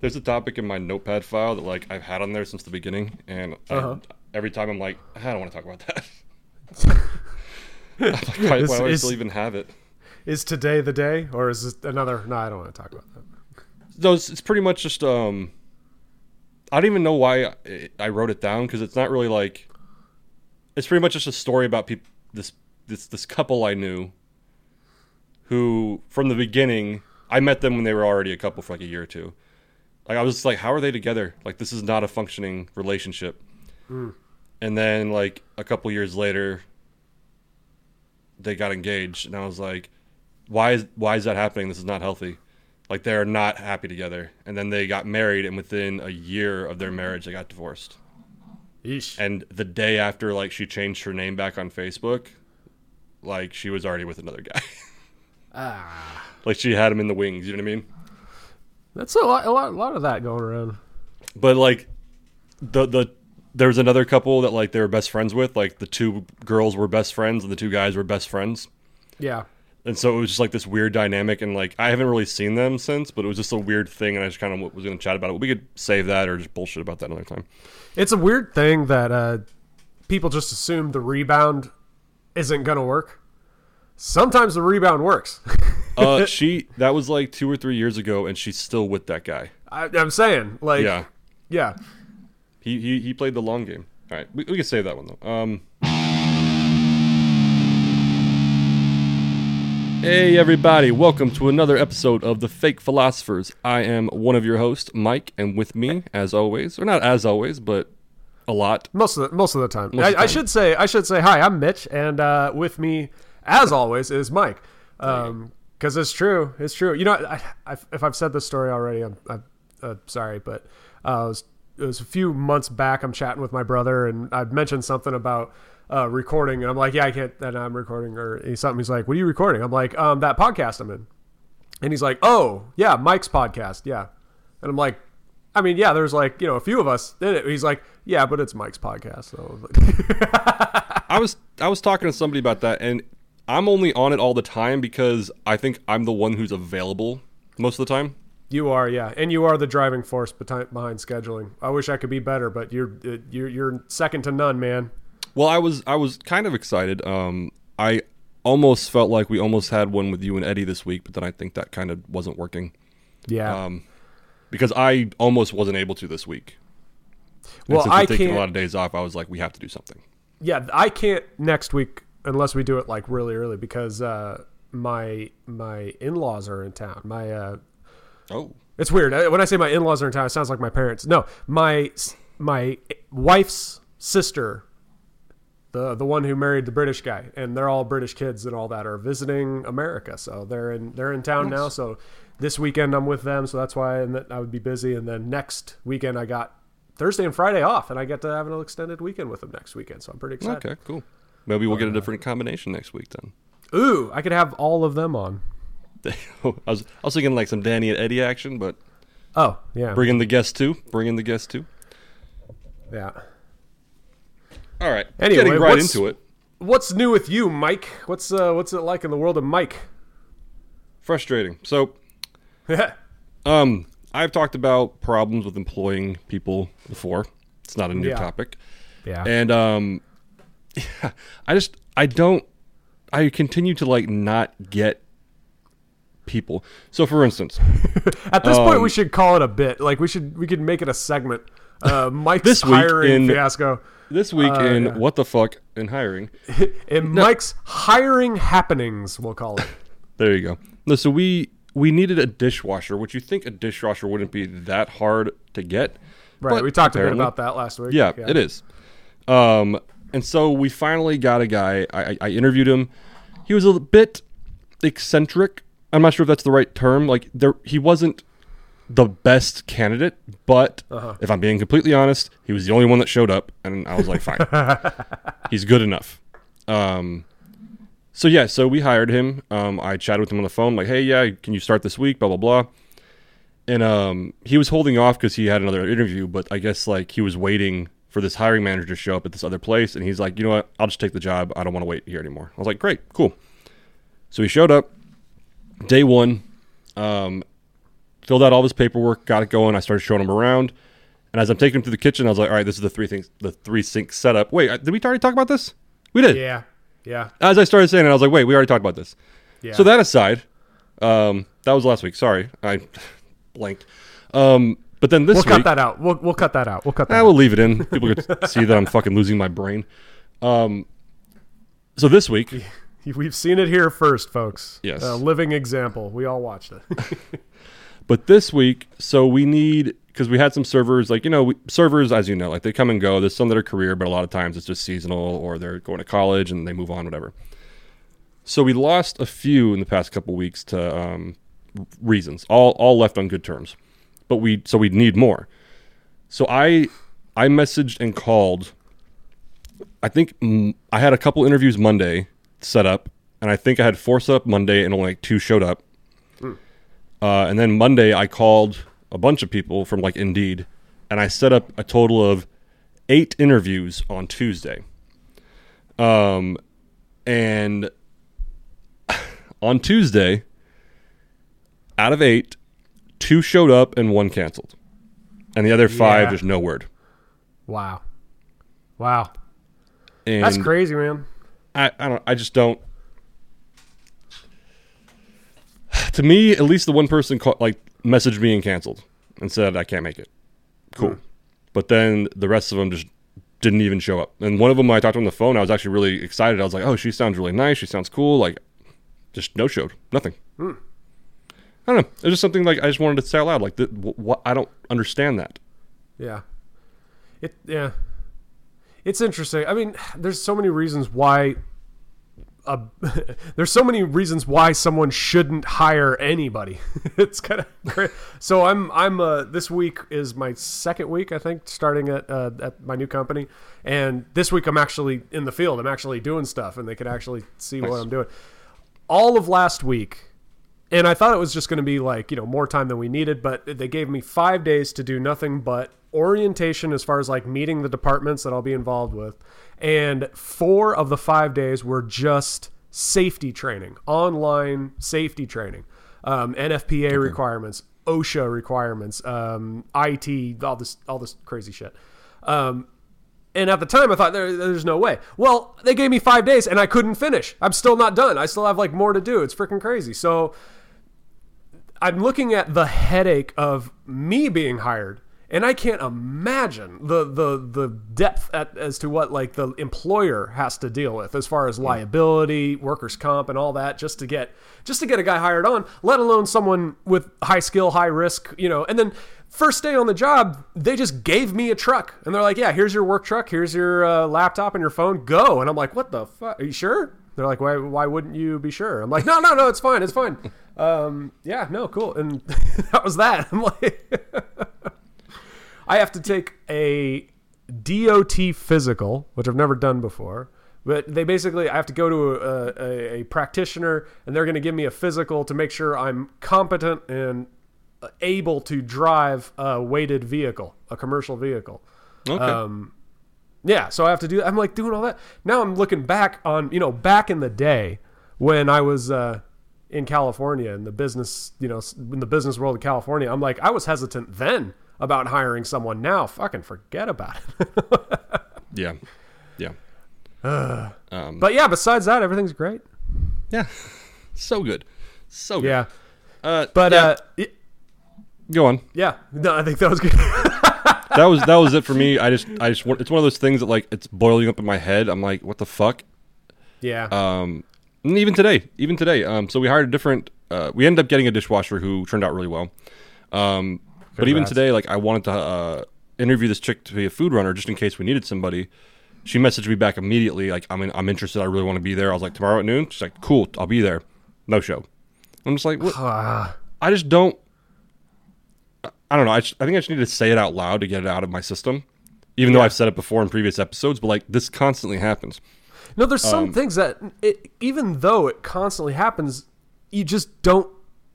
there's a topic in my notepad file that like I've had on there since the beginning, and Uh-huh. I, every time I'm like, I don't want to talk about that. Like, why, Is- why do I still even have it? Is today the day, or is this another? No, I don't want to talk about that. No, it's, it's pretty much just um. I don't even know why I, I wrote it down because it's not really like. It's pretty much just a story about people. This this this couple I knew. Who from the beginning I met them when they were already a couple for like a year or two. Like I was just like, how are they together? Like this is not a functioning relationship. And then like a couple years later, they got engaged, and I was like, why is why is that happening? This is not healthy. Like they're not happy together. And then they got married, and within a year of their marriage, they got divorced. And the day after, like she changed her name back on Facebook, like she was already with another guy. Ah, like she had him in the wings. You know what I mean? That's a lot, a lot, a lot of that going around. But like the the there was another couple that like they were best friends with. Like the two girls were best friends, and the two guys were best friends. Yeah. And so it was just like this weird dynamic, and like I haven't really seen them since, but it was just a weird thing, and I just kind of was going to chat about it. We could save that or just bullshit about that another time. It's a weird thing that uh, people just assume the rebound isn't going to work. Sometimes the rebound works. Uh, she that was like two or three years ago, and she's still with that guy. I, I'm saying, like, Yeah, yeah. he he he played the long game. All right, we, we can save that one though. Um. Hey everybody, welcome to another episode of The Fake Philosophers. I am one of your hosts, Mike, and with me, as always, or not as always, but a lot. Most of the most of the time. Of I, the I time. should say I should say hi. I'm Mitch, and uh, with me, as always, is Mike. Um, because it's true, it's true. You know, I, I, if I've said this story already, I'm, I'm uh, sorry, but uh, it, was, it was a few months back. I'm chatting with my brother, and I mentioned something about uh, recording, and I'm like, "Yeah, I can't." And I'm recording, or something. He's like, "What are you recording?" I'm like, "Um, that podcast I'm in." And he's like, "Oh, yeah, Mike's podcast, yeah." And I'm like, "I mean, yeah, there's like you know a few of us in it." He's like, "Yeah, but it's Mike's podcast." So I was I was I was talking to somebody about that, and I'm only on it all the time because I think I'm the one who's available most of the time. you are, yeah, and you are the driving force behind, scheduling. I wish I could be better, but you're uh, you're you're second to none, man. Well, I was I was kind of excited. Um, I almost felt like we almost had one with you and Eddie this week, but then I think that kind of wasn't working Yeah. um, because I almost wasn't able to this week. And well, since I taking a lot of days off, I was like, we have to do something. yeah, I can't next week unless we do it like really early because uh, my my in laws are in town. My uh, Oh, It's weird. Uh, When I say my in-laws are in town, it sounds like my parents. No, my my wife's sister, the the one who married the British guy, and they're all British kids and all that are visiting America. So they're in they're in town now. So this weekend I'm with them. So that's why I would be busy. And then next weekend I got Thursday and Friday off, and I get to have an extended weekend with them next weekend. So I'm pretty excited. okay, cool. Maybe we'll get a different combination next week then. Ooh, I could have all of them on. I was I was thinking like some Danny and Eddie action, but Oh yeah, bring in the guest too. Bring in the guest too. yeah. All right, Anyway, getting right into it. What's new with you, Mike? What's uh, what's it like in the world of Mike? Frustrating. So Um, I've talked about problems with employing people before. It's not a new Yeah. topic. yeah. And um I just I don't I continue to like not get people. So for instance, At this point, Um, we should call it a bit. Like we should we could make it a segment. Uh, Mike's This week hiring in- fiasco. this week Uh, in yeah. what the fuck in hiring. In Mike's hiring happenings, we'll call it. There you go. No, so we we needed a dishwasher, which you think a dishwasher wouldn't be that hard to get. Right. we talked a bit about that last week. Yeah, it is. Um, and so we finally got a guy. I, I, I interviewed him. He was a bit eccentric. I'm not sure if that's the right term. Like there, he wasn't the best candidate, but Uh-huh. if I'm being completely honest, he was the only one that showed up, and I was like, fine, he's good enough. Um, so yeah, so we hired him. Um, I chatted with him on the phone, like, hey, yeah, can you start this week? Blah blah blah. And um, he was holding off because he had another interview, but I guess like he was waiting for this hiring manager to show up at this other place, and he's like, you know what, I'll just take the job. I don't want to wait here anymore. I was like, great, cool. So he showed up day one. Um, filled out all this paperwork, got it going. I started showing him around, and as I'm taking him to the kitchen, I was like, "All right, this is the three things, the three sink setup." Wait, did we already talk about this? We did. Yeah. Yeah. As I started saying it, I was like, "Wait, we already talked about this." Yeah. So that aside, um, that was last week. Sorry, I blanked. Um, but then this week. we'll week, cut that out. We'll, we'll cut that out. We'll cut that I out. will leave it in. People could see that I'm fucking losing my brain. Um, so this week, We've seen it here first, folks. Yes. A living example. We all watched it. but this week, so we need because we had some servers, like you know, we, servers as you know, like they come and go. There's some that are career, but a lot of times it's just seasonal, or they're going to college and they move on, whatever. So we lost a few in the past couple weeks to um, reasons, all all left on good terms, but we so we need more. So I I messaged and called. I think mm, I had a couple interviews Monday set up, and I think I had four set up Monday, and only like two showed up. Uh, and then Monday, I called a bunch of people from like Indeed, and I set up a total of eight interviews on Tuesday. Um, and on Tuesday, out of eight, two showed up and one canceled, and the other five, Yeah. there's no word. wow. Wow. And That's crazy, man. I, I don't I just don't. To me at least the one person call, like messaged me and canceled and said I can't make it. Cool. Hmm. But then the rest of them just didn't even show up. And one of them I talked to on the phone I was actually really excited. I was like oh she sounds really nice. She sounds cool. Like just no showed. Nothing hmm. I don't know it's just something like I just wanted to say out loud like what I don't understand that Yeah. It yeah. It's interesting. I mean, there's so many reasons why uh, there's so many reasons why someone shouldn't hire anybody. it's kind of so. I'm I'm uh, this week is my second week I think starting at uh, at my new company, and this week I'm actually in the field. I'm actually doing stuff, and they can actually see what I'm doing. All of last week, and I thought it was just going to be like you know more time than we needed, but they gave me five days to do nothing but orientation as far as like meeting the departments that I'll be involved with, and four of the five days were just safety training, online safety training, um, NFPA requirements, OSHA requirements, um, IT, all this all this crazy shit. Um, and at the time, I thought there, there's no way. Well, they gave me five days, and I couldn't finish. I'm still not done. I still have like more to do. It's freaking crazy. So I'm looking at the headache of me being hired, and I can't imagine the the the depth at, as to what like the employer has to deal with as far as liability, workers' comp, and all that, just to get just to get a guy hired on. Let alone someone with high skill, high risk, you know. And then first day on the job, they just gave me a truck, and they're like, "Yeah, here's your work truck. Here's your uh, laptop and your phone. Go." And I'm like, "What the fuck? Are you sure?" They're like, "Why? Why wouldn't you be sure?" I'm like, "No, no, no. It's fine. It's fine." Um, yeah, no, cool. And that was that. I'm like, I have to take a DOT physical, which I've never done before. But they basically, I have to go to a, a, a practitioner, and they're going to give me a physical to make sure I'm competent and able to drive a weighted vehicle, a commercial vehicle. okay Um, yeah, so I have to do. I'm like doing all that. Now I'm looking back on you know back in the day when I was uh, in California in the business you know in the business world of California. I'm like I was hesitant then about hiring someone. Now fucking forget about it. yeah yeah um, but yeah, besides that, everything's great. yeah so good so good Yeah, uh, but yeah, uh, go on yeah, no, I think that was good. that was that was it for me. I just I just it's one of those things that like it's boiling up in my head. I'm like, what the fuck? yeah, Um, and even today, even today. Um, so we hired a different. Uh, we ended up getting a dishwasher who turned out really well. Um, but even today, like I wanted to uh, interview this chick to be a food runner just in case we needed somebody. She messaged me back immediately, like I'm in, I'm interested. I really want to be there. I was like tomorrow at noon. She's like, cool, I'll be there. No show. I'm just like, what? Ah, I just don't. I don't know. I, just, I think I just need to say it out loud to get it out of my system. Even though I've said it before in previous episodes, but like this constantly happens. No, there's some Um, things that it, even though it constantly happens, you just don't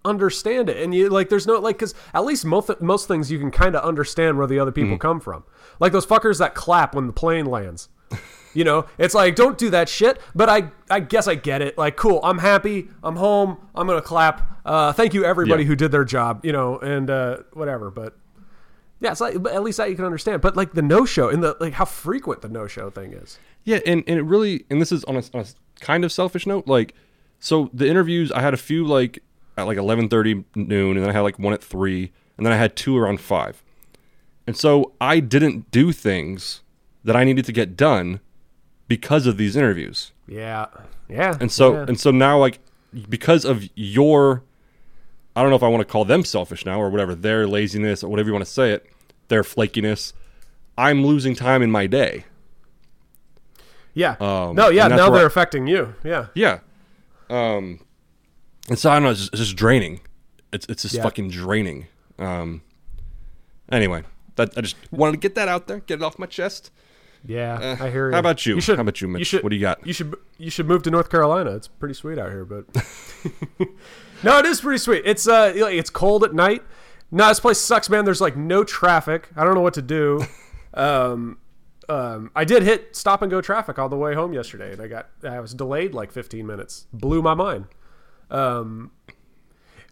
understand it, and you like there's no like because at least most most things you can kind of understand where the other Mm-hmm. people come from. Like those fuckers that clap when the plane lands. You know, it's like don't do that shit. But I I guess I get it. Like, cool. I'm happy. I'm home. I'm gonna clap. Uh, thank you everybody Yeah. who did their job. You know, and uh, whatever. But yeah, it's like but at least that you can understand. But like the no show and the like how frequent the no show thing is. Yeah, and, and it really and this is on a, on a kind of selfish note, like so the interviews I had a few like at like eleven thirty noon, and then I had like one at three, and then I had two around five, and so I didn't do things that I needed to get done because of these interviews, Yeah. Yeah. and so yeah. and so now like because of your, I don't know if I want to call them selfish now or whatever their laziness or whatever you want to say it, their flakiness, I'm losing time in my day. yeah. um, no, yeah. Now they're I- affecting you. Yeah. Yeah. Um, and so I don't know. It's just, it's just draining. It's it's just Yeah. fucking draining. Um. Anyway, that I just wanted to get that out there, get it off my chest. Yeah, I hear you. how about you? should, How about you, Mitch? should, What do you got? You should you should move to North Carolina. It's pretty sweet out here, but no, it is pretty sweet. It's uh, it's cold at night. No, this place sucks, man. There's like no traffic. I don't know what to do. um, um, I did hit stop and go traffic all the way home yesterday, and I got I was delayed like 15 minutes. Blew my mind. Um,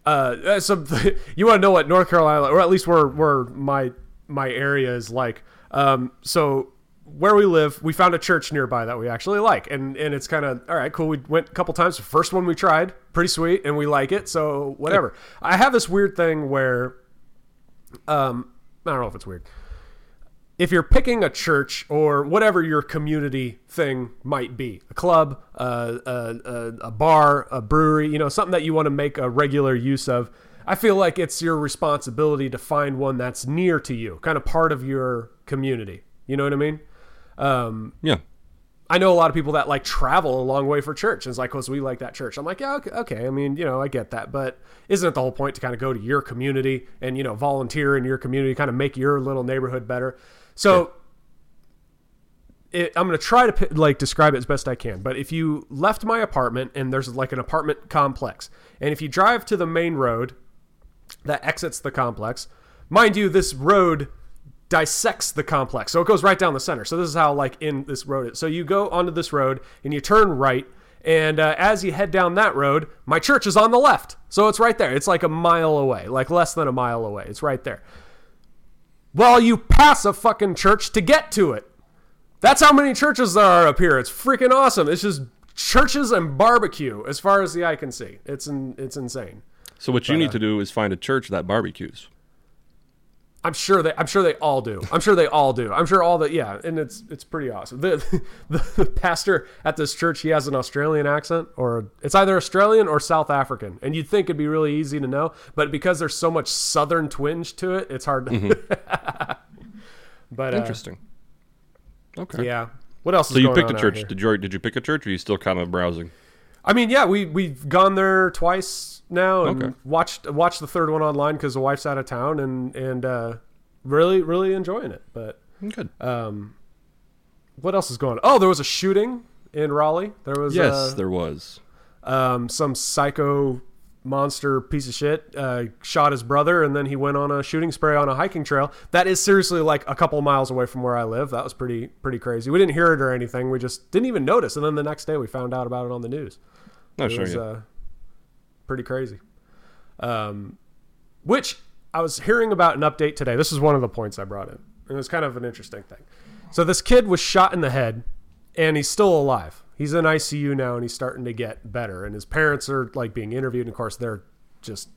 uh, so you want to know what North Carolina, or at least where where my my area is like. Um, so where we live, we found a church nearby that we actually like, and and it's kind of all right, cool. We went a couple times. The first one we tried, pretty sweet, and we like it. So whatever. I have this weird thing where, um, I don't know if it's weird. If you're picking a church or whatever your community thing might be, a club, uh, a, a, a bar, a brewery, you know, something that you want to make a regular use of, I feel like it's your responsibility to find one that's near to you, kind of part of your community. You know what I mean? Um, yeah. I know a lot of people that like travel a long way for church. And it's like, because we like that church. I'm like, yeah, okay, okay. I mean, you know, I get that. But isn't it the whole point to kind of go to your community and, you know, volunteer in your community, kind of make your little neighborhood better? So it, I'm going to try to like describe it as best I can. But if you left my apartment and there's like an apartment complex, and if you drive to the main road that exits the complex, mind you, this road dissects the complex. So it goes right down the center. So this is how like in this road is. So you go onto this road and you turn right. And uh, as you head down that road, my church is on the left. So it's right there. It's like a mile away, like less than a mile away. It's right there. Well, you pass a fucking church to get to it. That's how many churches there are up here. It's freaking awesome. It's just churches and barbecue as far as the eye can see. It's in, it's insane. So what you uh, need to do is find a church that barbecues. I'm sure they I'm sure they all do. I'm sure they all do. I'm sure all that yeah, and it's it's pretty awesome. The, the the pastor at this church, he has an Australian accent or it's either Australian or South African. And you'd think it'd be really easy to know, but because there's so much southern twinge to it, it's hard to But uh, Interesting. Okay. yeah. What else So you picked a church. Did you did you pick a church, or are you still kind of browsing? I mean, yeah, we we've gone there twice now and Okay. watched watched the third one online because the wife's out of town and and uh, really really enjoying it. But Good. um, what else is going on? Oh, there was a shooting in Raleigh. There was yes, uh, there was. um, some psycho monster piece of shit uh, shot his brother and then he went on a shooting spree on a hiking trail that is seriously like a couple miles away from where i live that was pretty pretty crazy we didn't hear it or anything we just didn't even notice and then the next day we found out about it on the news No, it sure. was Yeah. uh, pretty crazy. Um, which I was hearing about an update today. This is one of the points I brought in. It was kind of an interesting thing. So this kid was shot in the head, and he's still alive. He's in ICU now, and he's starting to get better. And his parents are like being interviewed, and of course they're just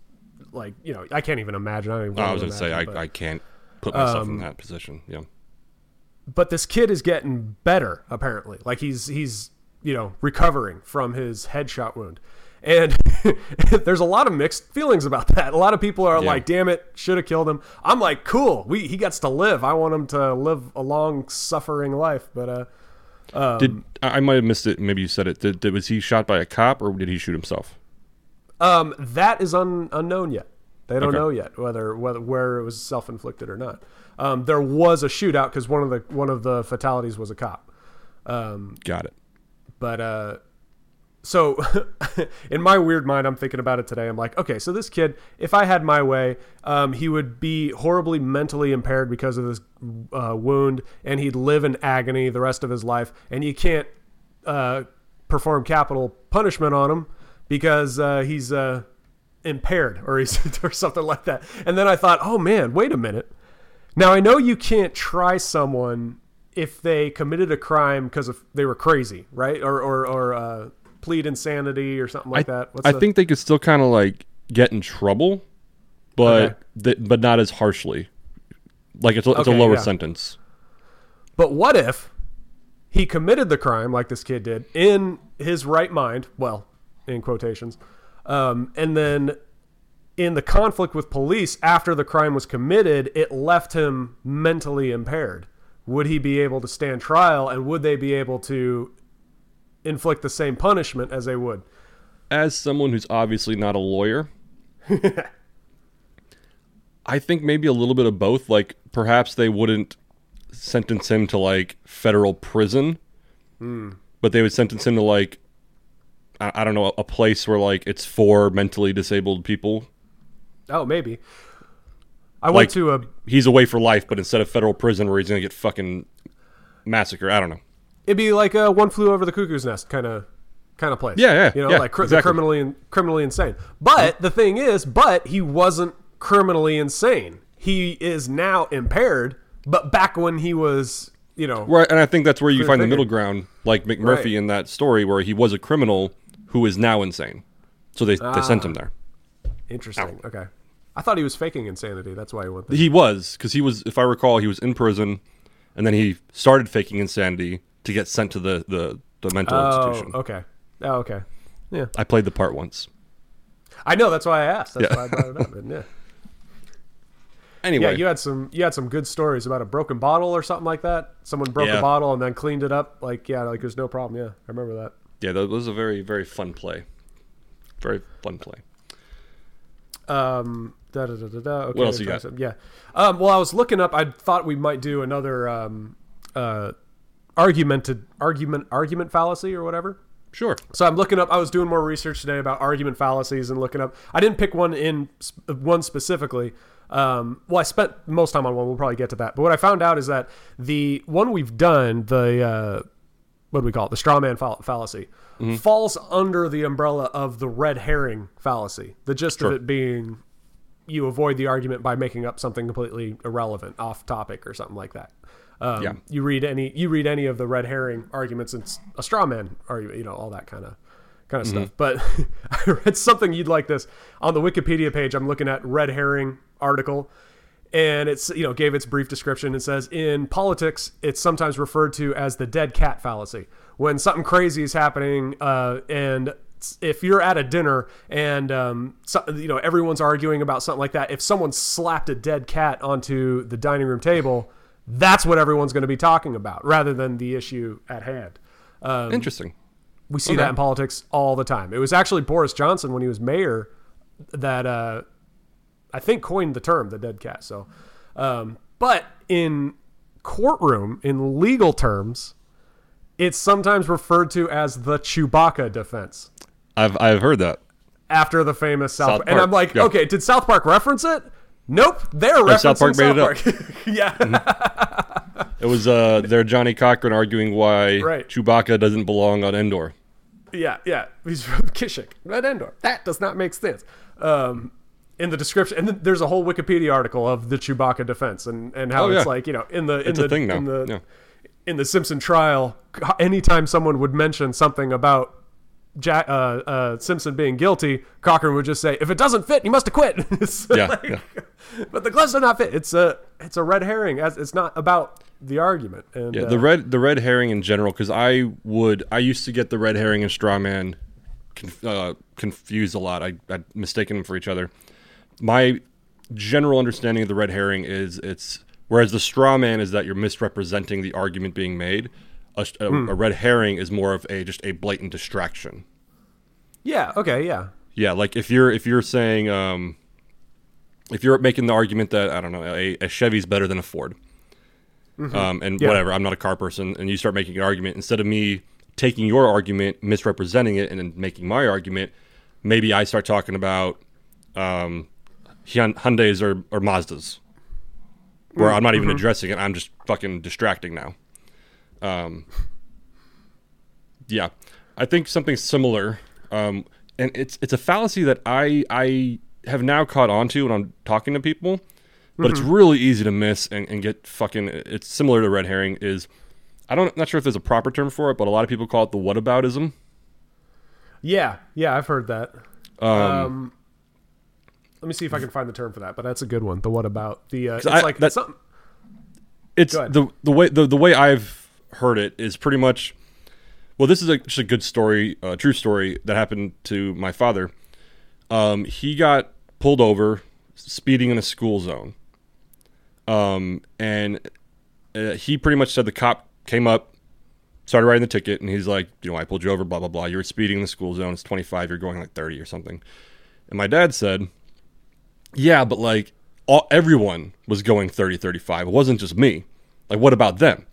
like you know I can't even imagine. I, even I was gonna say I, but- I can't put myself Um, in that position. Yeah. but this kid is getting better apparently like he's he's you know recovering from his headshot wound and there's a lot of mixed feelings about that a lot of people are Yeah. like damn it should have killed him i'm like cool we he gets to live i want him to live a long suffering life but uh um, Did I might have missed it? Maybe you said it. Did, did was he shot by a cop or did he shoot himself? um that is un, unknown yet they don't Okay. know yet whether whether where it was self-inflicted or not um there was a shootout because one of the one of the fatalities was a cop um Got it. but uh so in my weird mind, I'm thinking about it today. I'm like, okay, so this kid, if I had my way, um, he would be horribly mentally impaired because of this uh, wound, and he'd live in agony the rest of his life. And you can't uh, perform capital punishment on him because uh, he's uh, impaired or he's or something like that. And then I thought, oh man, wait a minute. Now I know you can't try someone if they committed a crime because they were crazy, right? Or or, or uh, plead insanity or something like I, that. I the- think they could still kind of like get in trouble, but Okay. th- but not as harshly. Like it's a, it's a lower yeah. sentence. But what if he committed the crime like this kid did in his right mind? Well, in quotations. Um, and then in the conflict with police after the crime was committed, it left him mentally impaired. Would he be able to stand trial and would they be able to inflict the same punishment as they would? As someone who's obviously not a lawyer, I think maybe a little bit of both. Like perhaps they wouldn't sentence him to like federal prison, Hmm. but they would sentence him to like I, I don't know a place where like it's for mentally disabled people. Oh, maybe. I Like- went to a He's away for life, but instead of federal prison where he's gonna get fucking massacred, I don't know. It'd be like a one flew over the cuckoo's nest kind of kind of place. Yeah, yeah, You know, yeah, like cr- exactly. criminally criminally insane. But the thing is, but he wasn't criminally insane. He is now impaired. But back when he was, you know, Right, and I think that's where you find the middle ground, like McMurphy Right. in that story, where he was a criminal who is now insane. So they, they sent him Ah. there. interesting. Okay, I thought he was faking insanity. That's why he went there. He was because he was, if I recall, he was in prison, and then he started faking insanity to get sent to the the, the mental Oh, institution. okay. Oh, okay. Yeah, I played the part once. I know. That's why I asked. That's Yeah. why I brought it up. And yeah. Anyway, Yeah, you had some you had some good stories about a broken bottle or something like that. Someone broke Yeah. a bottle and then cleaned it up. Like yeah, like there's no problem. Yeah, I remember that. yeah, that was a very very fun play. Very fun play. Um, da, da, da, da, da. Okay, What else you got? Yeah. Um, well, I was looking up. I thought we might do another um, uh, argumented argument argument fallacy or whatever. Sure. So I'm looking up. I was doing more research today about argument fallacies and looking up. I didn't pick one in one specifically. Um, well, I spent most time on one. We'll probably get to that. But what I found out is that the one we've done, the uh, what do we call it, the straw man fall- fallacy, falls under the umbrella of the red herring fallacy. The gist of it being you avoid the argument by making up something completely irrelevant, off topic, or something like that. Um, Yeah. You read any you read any of the red herring arguments, it's a straw man argument, you know, all that kind of kind of stuff. But I read something you'd like this on the Wikipedia page. I'm looking at red herring article, and it's you know gave its brief description. It says in politics, it's sometimes referred to as the dead cat fallacy. When something crazy is happening, uh, and if you're at a dinner and um, so, you know everyone's arguing about something like that, if someone slapped a dead cat onto the dining room table, that's what everyone's going to be talking about, rather than the issue at hand. Um, Interesting. we see Okay. that in politics all the time. It was actually Boris Johnson when he was mayor that uh, I think coined the term the dead cat. So, um, but in courtroom, in legal terms, it's sometimes referred to as the Chewbacca defense I've I've heard that. after the famous South. South and Park, I'm like, yeah. okay, did South Park reference it? Nope, they're referencing South Park made it up. South Park. yeah. It was uh, their Johnnie Cochran arguing why Right. Chewbacca doesn't belong on Endor. Yeah, yeah. He's from Kashyyyk, Red Endor. That does not make sense. Um, in the description, and there's a whole Wikipedia article of the Chewbacca defense and, and how Oh, it's yeah. like you know in the in It's the thing now. in the Yeah. in the Simpson trial, anytime someone would mention something about Jack, uh, uh, Simpson being guilty, Cochran would just say, "If it doesn't fit, you must have quit." It's Yeah, like- yeah. But the gloves do not fit. It's a it's a red herring. As it's not about the argument. And Yeah, uh, the red the red herring in general, because I would I used to get the red herring and straw man conf, uh, confused a lot. I I'd mistaken them for each other. My general understanding of the red herring is it's whereas the straw man is that you're misrepresenting the argument being made. A, a, Hmm. a red herring is more of a just a blatant distraction. yeah. Okay. Yeah. Yeah, like if you're if you're saying um, if you're making the argument that I don't know a, a Chevy's better than a Ford, um, and Mm-hmm. Yeah. whatever, I'm not a car person, and you start making an argument instead of me taking your argument, misrepresenting it, and then making my argument, maybe I start talking about um, Hyun- Hyundai's or, or Mazdas, where I'm not even addressing it. I'm just fucking distracting now. Um, yeah, I think something similar, um, and it's it's a fallacy that I I have now caught on to when I'm talking to people, but it's really easy to miss and, and get fucking. It's similar to red herring. Is I don't not sure if there's a proper term for it, but a lot of people call it the whataboutism. Yeah, yeah, I've heard that. Um, Um, let me see if I can find the term for that, but that's a good one. The what about the? Uh, it's I- like that- it's something. it's the the way the, the way I've heard it is pretty much. Well, this is a, just a good story, a true story that happened to my father. Um, he got pulled over speeding in a school zone, um, and uh, he pretty much said the cop came up, started writing the ticket, and he's like, you know, I pulled you over, blah blah blah. You were speeding in the school zone. It's 25. You're going like 30 or something. And my dad said, yeah, but like all, everyone was going 30, 35. It wasn't just me. Like, what about them?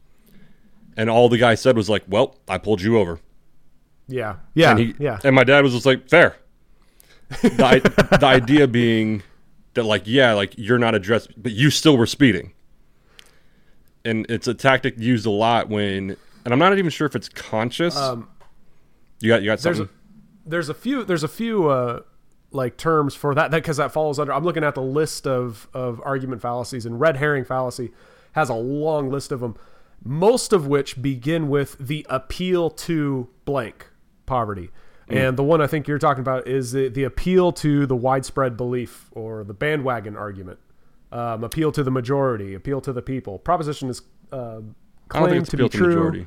And all the guy said was like, well, I pulled you over. Yeah, yeah, And he, yeah. And my dad was just like, fair. The, the idea being that like, yeah, like you're not addressed, but you still were speeding. And it's a tactic used a lot when, and I'm not even sure if it's conscious. Um, you got, you got there's a, something. there's a few there's a few uh, like terms for that because that falls under. I'm looking at the list of of argument fallacies, and red herring fallacy has a long list of them, most of which begin with the appeal to blank poverty. And the one I think you're talking about is the, the appeal to the widespread belief or the bandwagon argument, um, appeal to the majority, appeal to the people. Proposition is uh, I claimed to be to true majority.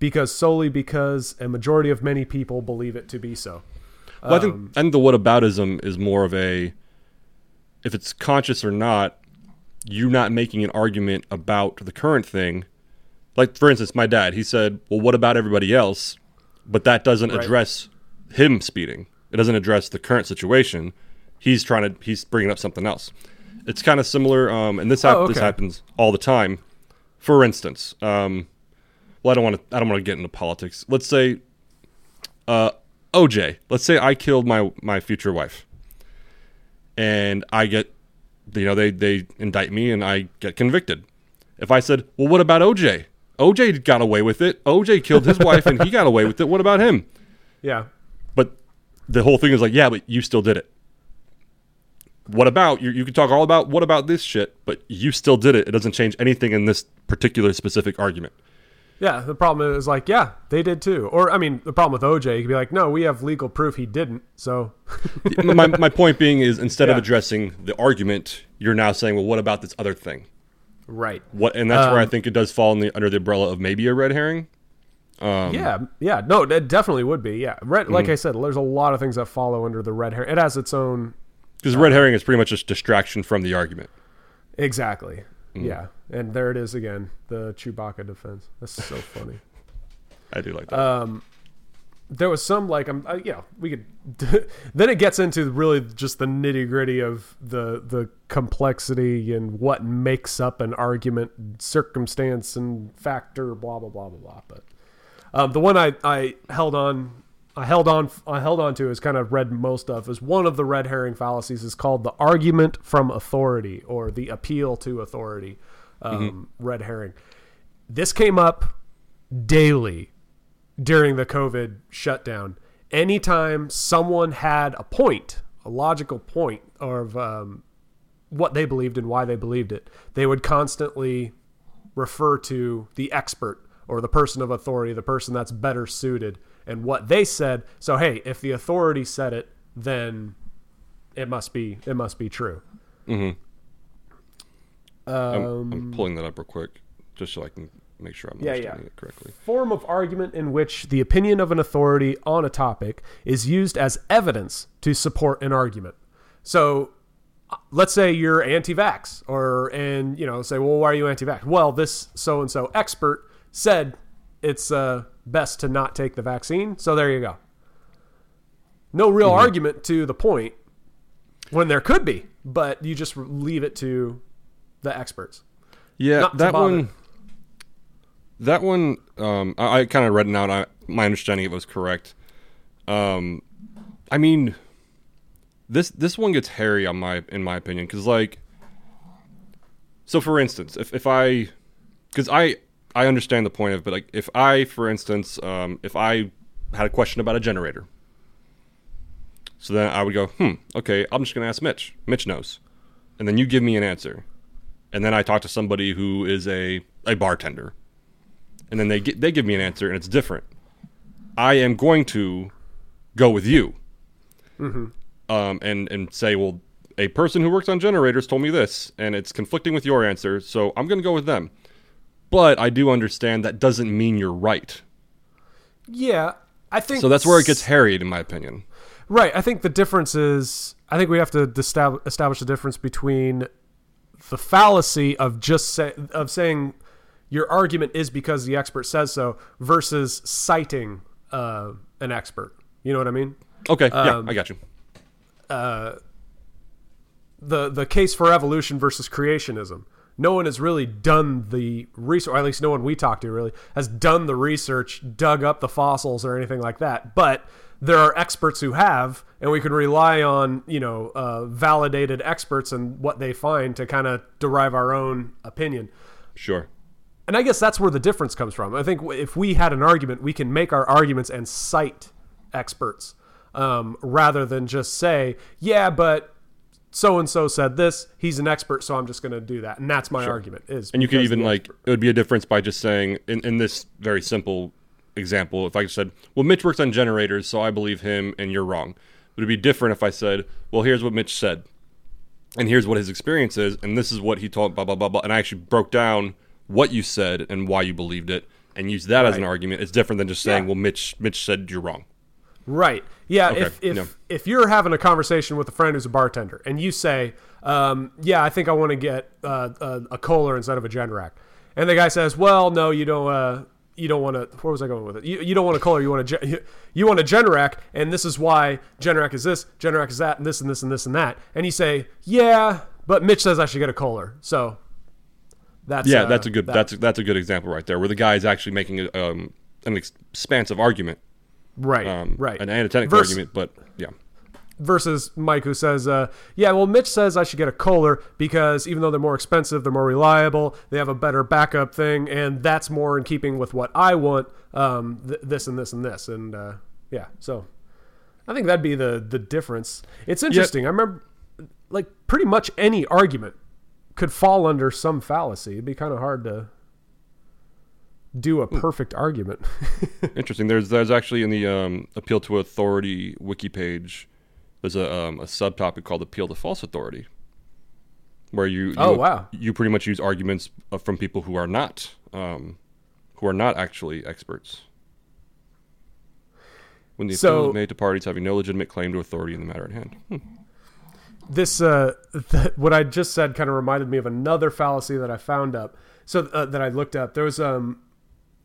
because solely because a majority of many people believe it to be so. Well, I Um, think, and the whataboutism is more of a, if it's conscious or not, You're not making an argument about the current thing. Like, for instance, my dad, he said, well, what about everybody else? But that doesn't Right. address him speeding. It doesn't address the current situation. He's trying to, he's bringing up something else. It's kind of similar, um, and this, hap- Oh, this happens all the time. For instance, um, well, I don't want to, I don't want to get into politics. Let's say uh, OJ. Let's say I killed my my future wife, and I get, you know, they they indict me and I get convicted. If I said, well, what about OJ? OJ got away with it. OJ killed his wife and he got away with it. What about him? Yeah. But the whole thing is like, yeah, but you still did it. What about you? You can talk all about what about this shit, but you still did it. It doesn't change anything in this particular specific argument. Yeah. The problem is like, yeah, they did too. Or, I mean, the problem with OJ, you could be like, no, we have legal proof he didn't. So, my, my point being is instead of addressing the argument, you're now saying, well, what about this other thing? Right. What, and that's where I Um, think it does fall in the, under the umbrella of maybe a red herring. Um, yeah. Yeah. No, it definitely would be. Yeah. Red, Mm-hmm. like I said, there's a lot of things that follow under the red hair. It has its own. Because red herring is pretty much just distraction from the argument. Exactly. Mm. Yeah. And there it is again the Chewbacca defense. That's so funny. I do like that. Um, there was some like I'm, uh, you know, we could. then it gets into really just the nitty gritty of the the complexity and what makes up an argument, circumstance and factor, blah blah blah blah blah. But um, the one I I held on. I held on. I held on to is kind of read most of is one of the red herring fallacies is called the argument from authority or the appeal to authority. Um, Red herring. This came up daily during the COVID shutdown. Anytime someone had a point, a logical point of um, what they believed and why they believed it, they would constantly refer to the expert or the person of authority, the person that's better suited, and what they said. So, hey, if the authority said it, then it must be it must be true. I'm, Um, I'm pulling that up real quick just so I can make sure I'm Yeah, understanding yeah. it correctly. form of argument in which the opinion of an authority on a topic is used as evidence to support an argument. So uh, let's say you're anti-vax or and you know say well why are you anti-vax well this so and so expert said it's uh, best to not take the vaccine so there you go no real argument to the point when there could be but you just leave it to the experts Yeah, Not that one. That one, um, I, I kind of read it out. I, my understanding of it was correct. Um, I mean, this this one gets hairy on my in my opinion because like, so for instance, if if I, because I I understand the point of, but like if I, for instance, um, if I had a question about a generator, so then I would go, hmm, okay, I'm just gonna ask Mitch. Mitch knows, and then you give me an answer, and then I talk to somebody who is a a bartender, and then they get, they give me an answer and it's different. I am going to go with you, um, and and say, well, a person who works on generators told me this, and it's conflicting with your answer, so I'm going to go with them. But I do understand that doesn't mean you're right. Yeah, I think So that's where it gets harried, in my opinion. Right. I think the difference is I think we have to establish the difference between the fallacy of just say, of saying your argument is because the expert says so versus citing uh, an expert. You know what I mean? Okay, yeah, I got you. the the case for evolution versus creationism. No one has really done the research, or at least no one we talked to really has done the research, dug up the fossils or anything like that. But there are experts who have, and we can rely on you know uh, validated experts and what they find to kind of derive our own opinion. Sure. And I guess that's where the difference comes from. I think if we had an argument, we can make our arguments and cite experts um, rather than just say, yeah, but so and so said this. He's an expert, so I'm just going to do that. And that's my argument. Is And you could even like it would be a difference by just saying in, in this very simple example, if I said, Well, Mitch works on generators, so I believe him and you're wrong. It would be different if I said, Well, here's what Mitch said. And here's what his experience is, and this is what he told blah blah blah blah and I actually broke down what you said and why you believed it and use that as an argument. It's different than just saying, Yeah. Well, Mitch Mitch said you're wrong. Right. Yeah. Okay, If if no. if you're having a conversation with a friend who's a bartender and you say, um, "Yeah, I think I want to get uh, a, a Kohler instead of a Generac," and the guy says, "Well, no, you don't. Uh, you don't want to." Where was I going with it? You, you don't want a Kohler. You want a you, you want a Generac, and this is why Generac is this, Generac is that, and this and this and this and that. And you say, "Yeah, but Mitch says I should get a Kohler." So that's Yeah, uh, that's a good that- that's that's a good example right there, where the guy is actually making a, um, an expansive argument, right, um, right, an analytic Vers- argument, but yeah, versus Mike who says, uh, "Yeah, well, Mitch says I should get a Kohler because even though they're more expensive, they're more reliable, they have a better backup thing, and that's more in keeping with what I want. Um, th- this and this and this, and uh, yeah, so I think that'd be the the difference. It's interesting. I remember, like, pretty much any argument could fall under some fallacy. It'd be kind of hard to do a perfect argument. Interesting. There's there's actually in the um, appeal to authority wiki page, there's a um, a subtopic called appeal to false authority, where you, you Oh, wow. you pretty much use arguments from people who are not um, who are not actually experts. When the appeal is made to parties having no legitimate claim to authority in the matter at hand. Hmm. This uh th- what i just said kind of reminded me of another fallacy that i found up so uh, that i looked up. There was um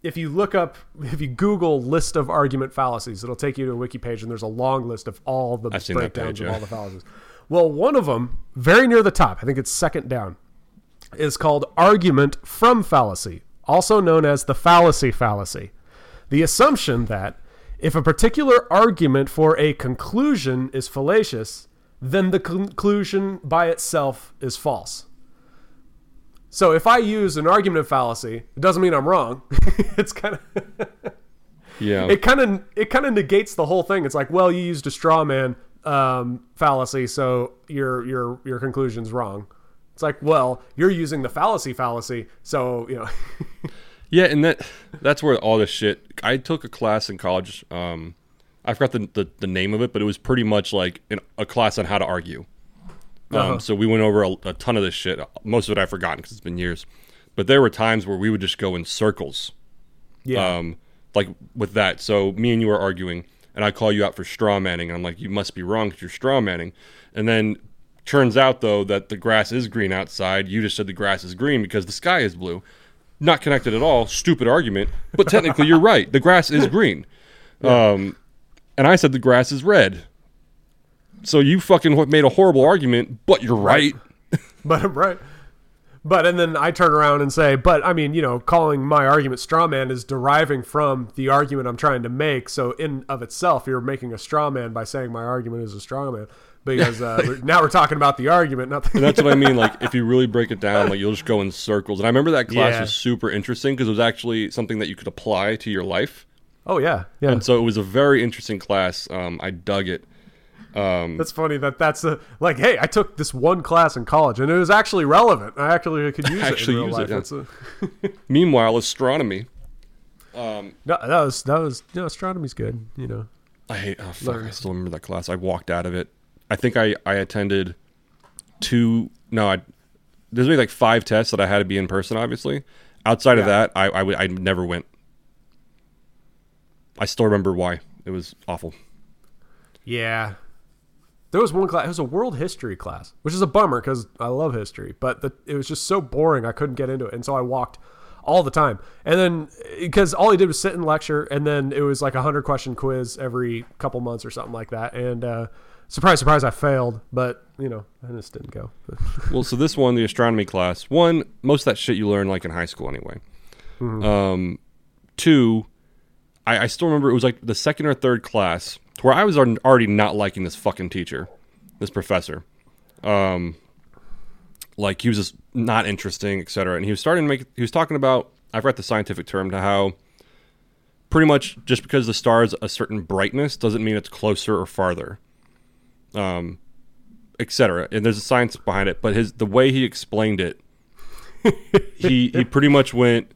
if you look up if you google list of argument fallacies it'll take you to a wiki page and there's a long list of all the I've breakdowns page, of all the fallacies. Well one of them very near the top i think it's second down is called argument from fallacy also known as the fallacy fallacy. The assumption that if a particular argument for a conclusion is fallacious, then the conclusion by itself is false. So if I use an argument of fallacy, it doesn't mean I'm wrong. it's kind of Yeah. it kind of it kind of negates the whole thing. It's like, well, you used a straw man um, fallacy, so your your your conclusion's wrong. It's like, well, you're using the fallacy fallacy, so you know. Yeah, and that that's where all this shit. I took a class in college. Um, I forgot the, the, the name of it, but it was pretty much like an, a class on how to argue. Um, Uh-huh. So we went over a, a ton of this shit. Most of it I've forgotten because it's been years. But there were times where we would just go in circles. yeah. Um, like with that. So me and you are arguing, and I call you out for straw manning, and I'm like, you must be wrong because you're straw manning. And then turns out though that the grass is green outside. You just said the grass is green because the sky is blue. Not connected at all. Stupid argument. But technically, you're right. The grass is green. Um, and I said the grass is red. So you fucking made a horrible argument, but you're right. But right. but and then I turn around and say, but I mean, you know, calling my argument straw man is deriving from the argument I'm trying to make. So in of itself, you're making a straw man by saying my argument is a straw man. Because uh, we're, now we're talking about the argument, not the that's what I mean. Like, if you really break it down, like you'll just go in circles. And I remember that class Yeah. was super interesting because it was actually something that you could apply to your life. Oh yeah, yeah. And so it was a very interesting class. Um, I dug it. Um, That's funny that that's the like. Hey, I took this one class in college, and it was actually relevant. I actually could use it in real use it, yeah. A, meanwhile, astronomy. Um, no, that was that was no astronomy's good. You know, I hate. Oh fuck! Learn. I still remember that class. I walked out of it. I think I I attended two. No, I there's maybe like five tests that I had to be in person. Obviously, outside of that, I I, I never went. I still remember why it was awful. yeah. There was one class. It was a world history class, which is a bummer because I love history, but the, it was just so boring. I couldn't get into it, and so I walked all the time. And then because all he did was sit and lecture, and then it was like a hundred question quiz every couple months or something like that. And uh, surprise, surprise, I failed. But you know, I just didn't go. Well, so this one, the astronomy class, one, most of that shit you learn like in high school anyway. Um, two, I, I still remember it was like the second or third class where I was already not liking this fucking teacher, this professor. Um, like he was just not interesting, etc. And he was starting to make, he was talking about, I forgot the scientific term to how pretty much just because the star is a certain brightness doesn't mean it's closer or farther. Um, etc. And there's a science behind it, but his the way he explained it, he he pretty much went,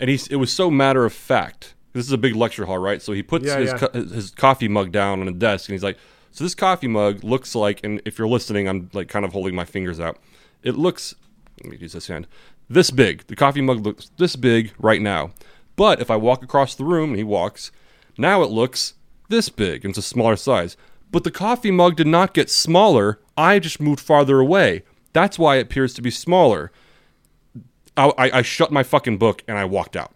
and he's it was so matter of fact. This is a big lecture hall, right? So he puts Yeah, his, yeah. co- his coffee mug down on a desk, and he's like, "So this coffee mug looks like." And if you're listening, I'm like kind of holding my fingers out. It looks. Let me use this hand. This big. The coffee mug looks this big right now. But if I walk across the room, and he walks, now it looks this big, and it's a smaller size. But the coffee mug did not get smaller. I just moved farther away. That's why it appears to be smaller. I, I, I shut my fucking book and I walked out.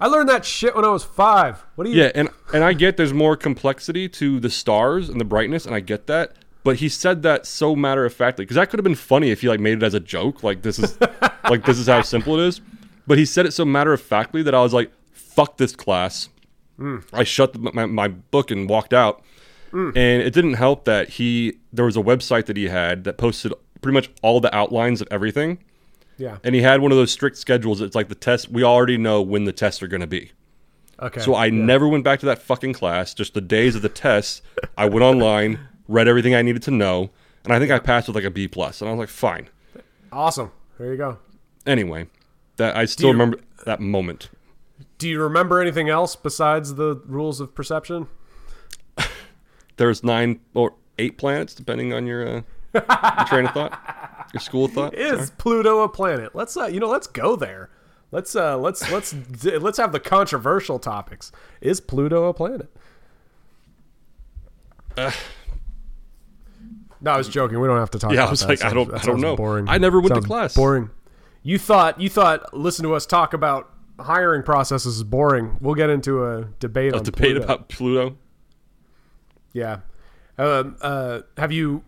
I learned that shit when I was five. What do you? Yeah, and and I get there's more complexity to the stars and the brightness, and I get that. But he said that so matter of factly because that could have been funny if he like made it as a joke, like this is like this is how simple it is. But he said it so matter of factly that I was like, "Fuck this class." Hmm. I shut the, my, my book and walked out. Hmm. And it didn't help that he there was a website that he had that posted pretty much all the outlines of everything, Yeah. and he had one of those strict schedules. It's like the test. We already know when the tests are going to be. Okay. So I never went back to that fucking class. Just the days of the tests, I went online, read everything I needed to know, and I think I passed with like a B plus. And I was like, fine. awesome. There you go. Anyway, that I still you- remember that moment. Do you remember anything else besides the rules of perception? There's nine or eight planets, depending on your, uh, your train of thought, your school thought. Is Sorry. Pluto a planet? Let's uh, you know, let's go there. Let's uh, let's let's let's have the controversial topics. Is Pluto a planet? Uh, no, I was joking. We don't have to talk. Yeah, I about was that. like, I Sounds- don't- I don't know. Boring. I never went to class. Boring. You thought you thought listen to us talk about hiring processes is boring. We'll get into a debate A on debate Pluto. about Pluto. Yeah. Um, uh, have you?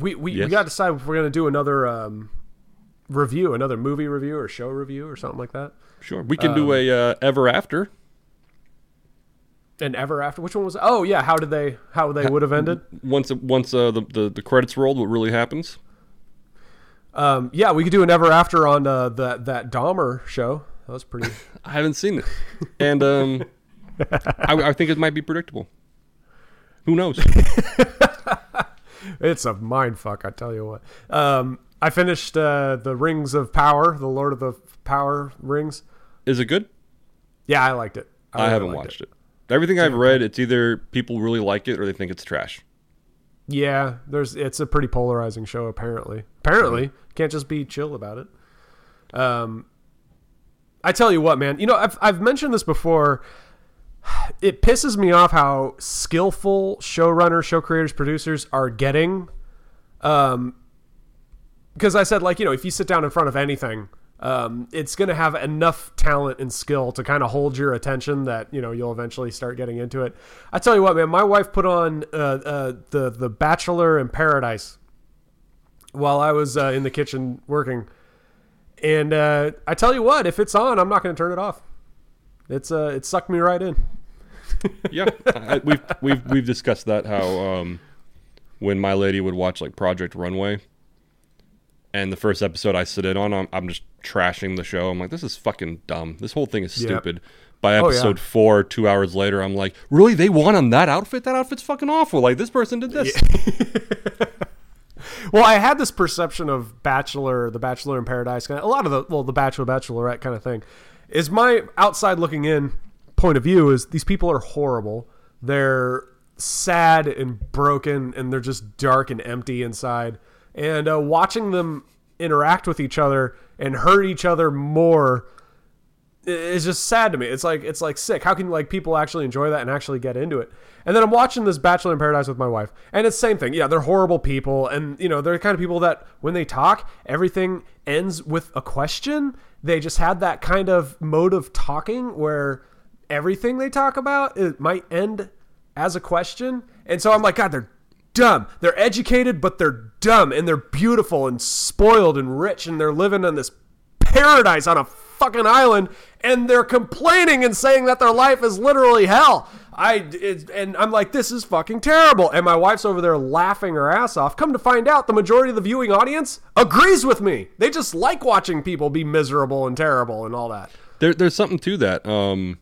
We we, Yes. we got to decide if we're gonna do another um, review, another movie review or show review or something like that. Sure, we can do a uh, ever after. And ever after, which one was? Oh yeah, how did they? How they would have ended? Once once uh, the, the the credits rolled, what really happens? Um, yeah, we could do an ever after on uh, that that Dahmer show. That was pretty. I haven't seen it, and um, I, I think it might be predictable. Who knows? it's a mind fuck, I tell you what. Um, I finished uh, the Rings of Power, the Lord of the Power rings. Is it good? Yeah, I liked it. I really haven't watched it. Everything I've read, it's either people really like it or they think it's trash. Yeah, there's it's a pretty polarizing show apparently. Apparently, can't just be chill about it. Um I tell you what, man. You know, I've I've mentioned this before. It pisses me off how skillful showrunners, show creators, producers are getting um because I said like, you know, if you sit down in front of anything, um, it's going to have enough talent and skill to kind of hold your attention that you know you'll eventually start getting into it. I tell you what, man, my wife put on uh, uh, the the Bachelor in Paradise while I was uh, in the kitchen working. And uh, I tell you what, if it's on, I'm not going to turn it off. It's uh, it sucked me right in. Yeah, I, we've we've we've discussed that how um, when my lady would watch like Project Runway, and the first episode I sit in on, I'm, I'm just trashing the show. I'm like, this is fucking dumb. This whole thing is Yep. stupid. By Oh, yeah. episode four, two hours later, I'm like, really? They won on that outfit? That outfit's fucking awful. Like this person did this. Well, I had this perception of Bachelor, the Bachelor in Paradise, kind of, a lot of the well, the Bachelor, Bachelorette kind of thing. Is my outside looking in point of view is these people are horrible. They're sad and broken, and they're just dark and empty inside. And uh, watching them interact with each other and hurt each other more it's just sad to me. It's like it's like sick. How can like people actually enjoy that and actually get into it? And then I'm watching this Bachelor in Paradise with my wife, and it's same thing. Yeah, they're horrible people, and you know they're the kind of people that when they talk, everything ends with a question. They just had that kind of mode of talking where everything they talk about it might end as a question, and so I'm like, God, they're dumb. They're educated, but they're dumb, and they're beautiful and spoiled and rich, and they're living in this paradise on a fucking island and they're complaining and saying that their life is literally hell. I it, and I'm like this is fucking terrible and my wife's over there laughing her ass off. Come to find out the majority of the viewing audience agrees with me. They just like watching people be miserable and terrible and all that. There, there's something to that. Um,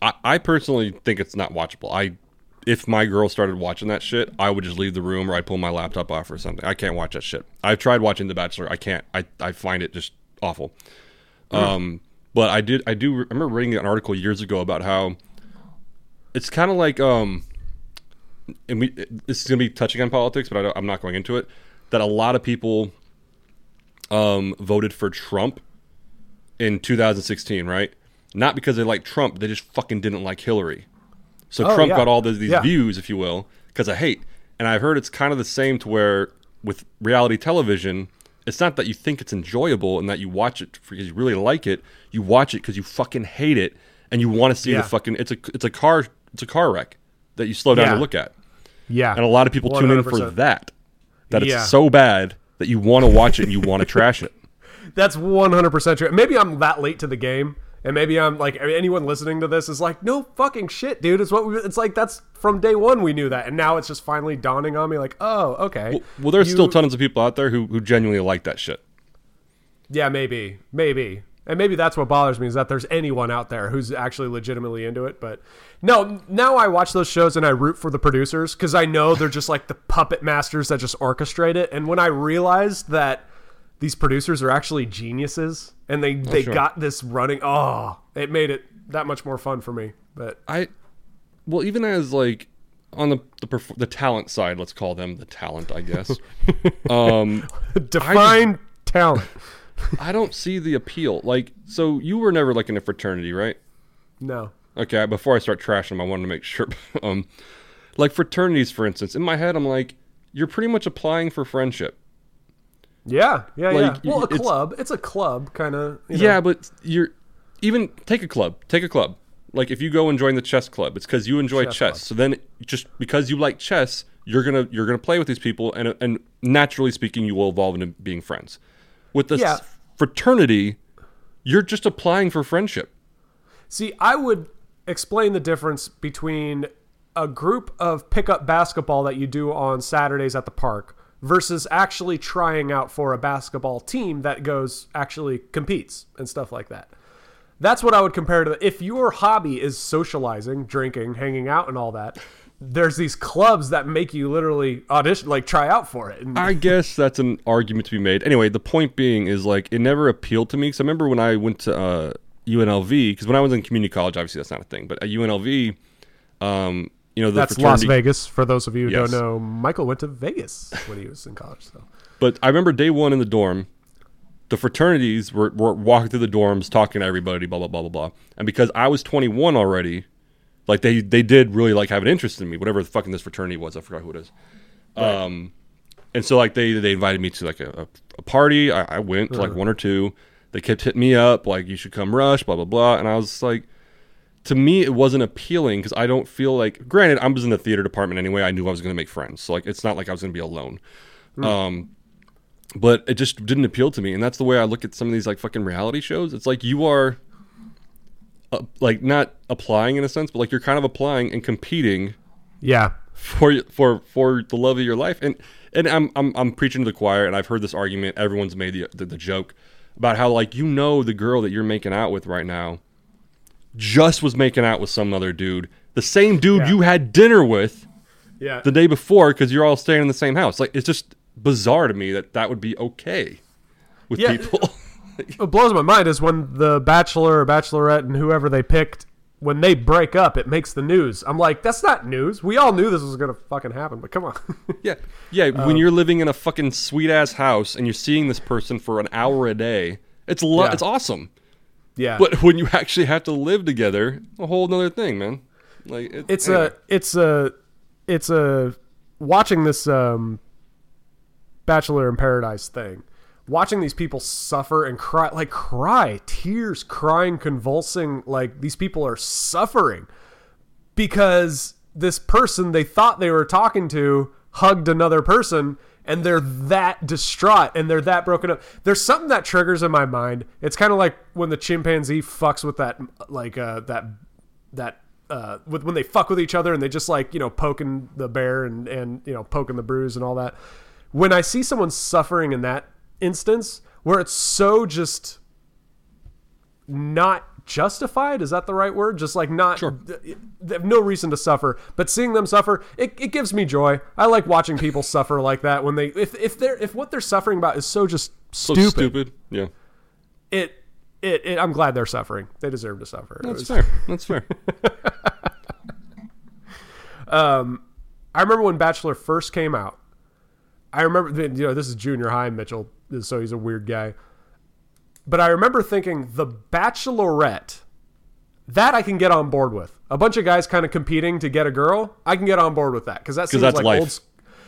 I, I personally think it's not watchable. I, if my girl started watching that shit, I would just leave the room or I'd pull my laptop off or something. I can't watch that shit. I've tried watching The Bachelor. I can't. I, I find it just awful. Um, but I did. I do I remember reading an article years ago about how it's kind of like um, and we this is gonna be touching on politics, but I don't, I'm not going into it. That a lot of people um voted for Trump in 2016, right? Not because they like Trump, they just fucking didn't like Hillary. So Oh, Trump yeah. got all these, these Yeah. views, if you will, because of hate. And I've heard it's kind of the same to where with reality television, it's not that you think it's enjoyable and that you watch it because you really like it. You watch it because you fucking hate it and you want to see Yeah. the fucking. It's a it's a car it's a car wreck that you slow down to look at. Yeah. And a lot of people tune in for that. That it's so bad that you want to watch it and you want to trash it. That's 100% true. Maybe I'm that late to the game. And maybe I'm like anyone listening to this is like, no fucking shit, dude. It's what we, it's like. That's from day one we knew that, and now it's just finally dawning on me. Like, oh, okay. Well, well there's You- still tons of people out there who, who genuinely like that shit. Yeah, maybe, maybe, and maybe that's what bothers me is that there's anyone out there who's actually legitimately into it. But no, now I watch those shows and I root for the producers because I know they're just like the puppet masters that just orchestrate it. And when I realized that these producers are actually geniuses and they they sure. got this running, oh, it made it that much more fun for me. But I, well, even as like on the the, perf- the talent side, let's call them the talent, I guess. um, define talent. I don't see the appeal. Like, so you were never like in a fraternity, right? No. Okay, before I start trashing them, I wanted to make sure. um, like fraternities, for instance, in my head, I'm like, you're pretty much applying for friendship. Yeah, yeah, Like, yeah. Well, a club. It's a club, kind of. Yeah, but you're even take a club. Take a club. Like if you go and join the chess club, it's because you enjoy Chess chess. So then, just because you like chess, you're gonna you're gonna play with these people, and and naturally speaking, you will evolve into being friends. With this Yeah. fraternity, you're just applying for friendship. See, I would explain the difference between a group of pickup basketball that you do on Saturdays at the park versus actually trying out for a basketball team that goes actually competes and stuff like that. That's what I would compare to. If your hobby is socializing, drinking, hanging out, and all that, there's these clubs that make you literally audition, like try out for it. I guess that's an argument to be made. Anyway, the point being is like it never appealed to me. Because I remember when I went to uh, UNLV, because when I was in community college, obviously that's not a thing. But at UNLV, um, you know, that's Las Vegas. For those of you who Yes. don't know, Michael went to Vegas when he was in college. So But I remember day one in the dorm, the fraternities were, were walking through the dorms, talking to everybody, blah blah blah blah blah. And because I was 21 already, like they they did really like have an interest in me, whatever the fucking this fraternity was. I forgot who it is. Um, and so like they they invited me to like a, a, party. I, I went to like one or two. They kept hitting me up like you should come rush, blah blah blah. And I was like, to me it wasn't appealing because I don't feel like. Granted, I was in the theater department anyway. I knew I was going to make friends, so like it's not like I was going to be alone. Um, but it just didn't appeal to me, and that's the way I look at some of these like fucking reality shows. It's like you are, uh, like not applying in a sense, but like you're kind of applying and competing Yeah. for for for the love of your life and and I'm I'm I'm preaching to the choir and I've heard this argument everyone's made the, the the joke about how like you know the girl that you're making out with right now just was making out with some other dude the same dude Yeah. you had dinner with Yeah. the day before cuz you're all staying in the same house like it's just bizarre to me that that would be okay with Yeah. people what blows my mind is when the bachelor or bachelorette and whoever they picked when they break up it makes the news i'm like that's not news we all knew this was gonna fucking happen but come on Yeah, yeah. Um, when you're living in a fucking sweet ass house and you're seeing this person for an hour a day, it's lo- Yeah. it's awesome. Yeah But when you actually have to live together, a whole nother thing, man. Like it, it's anyway. a it's a it's a watching this um bachelor in paradise thing watching these people suffer and cry like cry tears crying convulsing like these people are suffering because this person they thought they were talking to hugged another person and they're that distraught and they're that broken up. There's something that triggers in my mind. It's kind of like when the chimpanzee fucks with that like uh that that uh with when they fuck with each other and they just like you know poking the bear and and you know poking the bruise and all that. When i see someone suffering in that instance where it's so just not justified is that the right word just like not Sure. they have no reason to suffer but seeing them suffer it, it gives me joy i like watching people suffer like that when they if, if they're if what they're suffering about is so just so stupid, stupid. Yeah, It, it it i'm glad they're suffering they deserve to suffer that's was- fair. That's fair. um I remember when Bachelor first came out. I remember, you know, this is junior high Mitchell, so he's a weird guy. But I remember thinking the Bachelorette, that I can get on board with. A bunch of guys kind of competing to get a girl, I can get on board with that because that seems like life. old.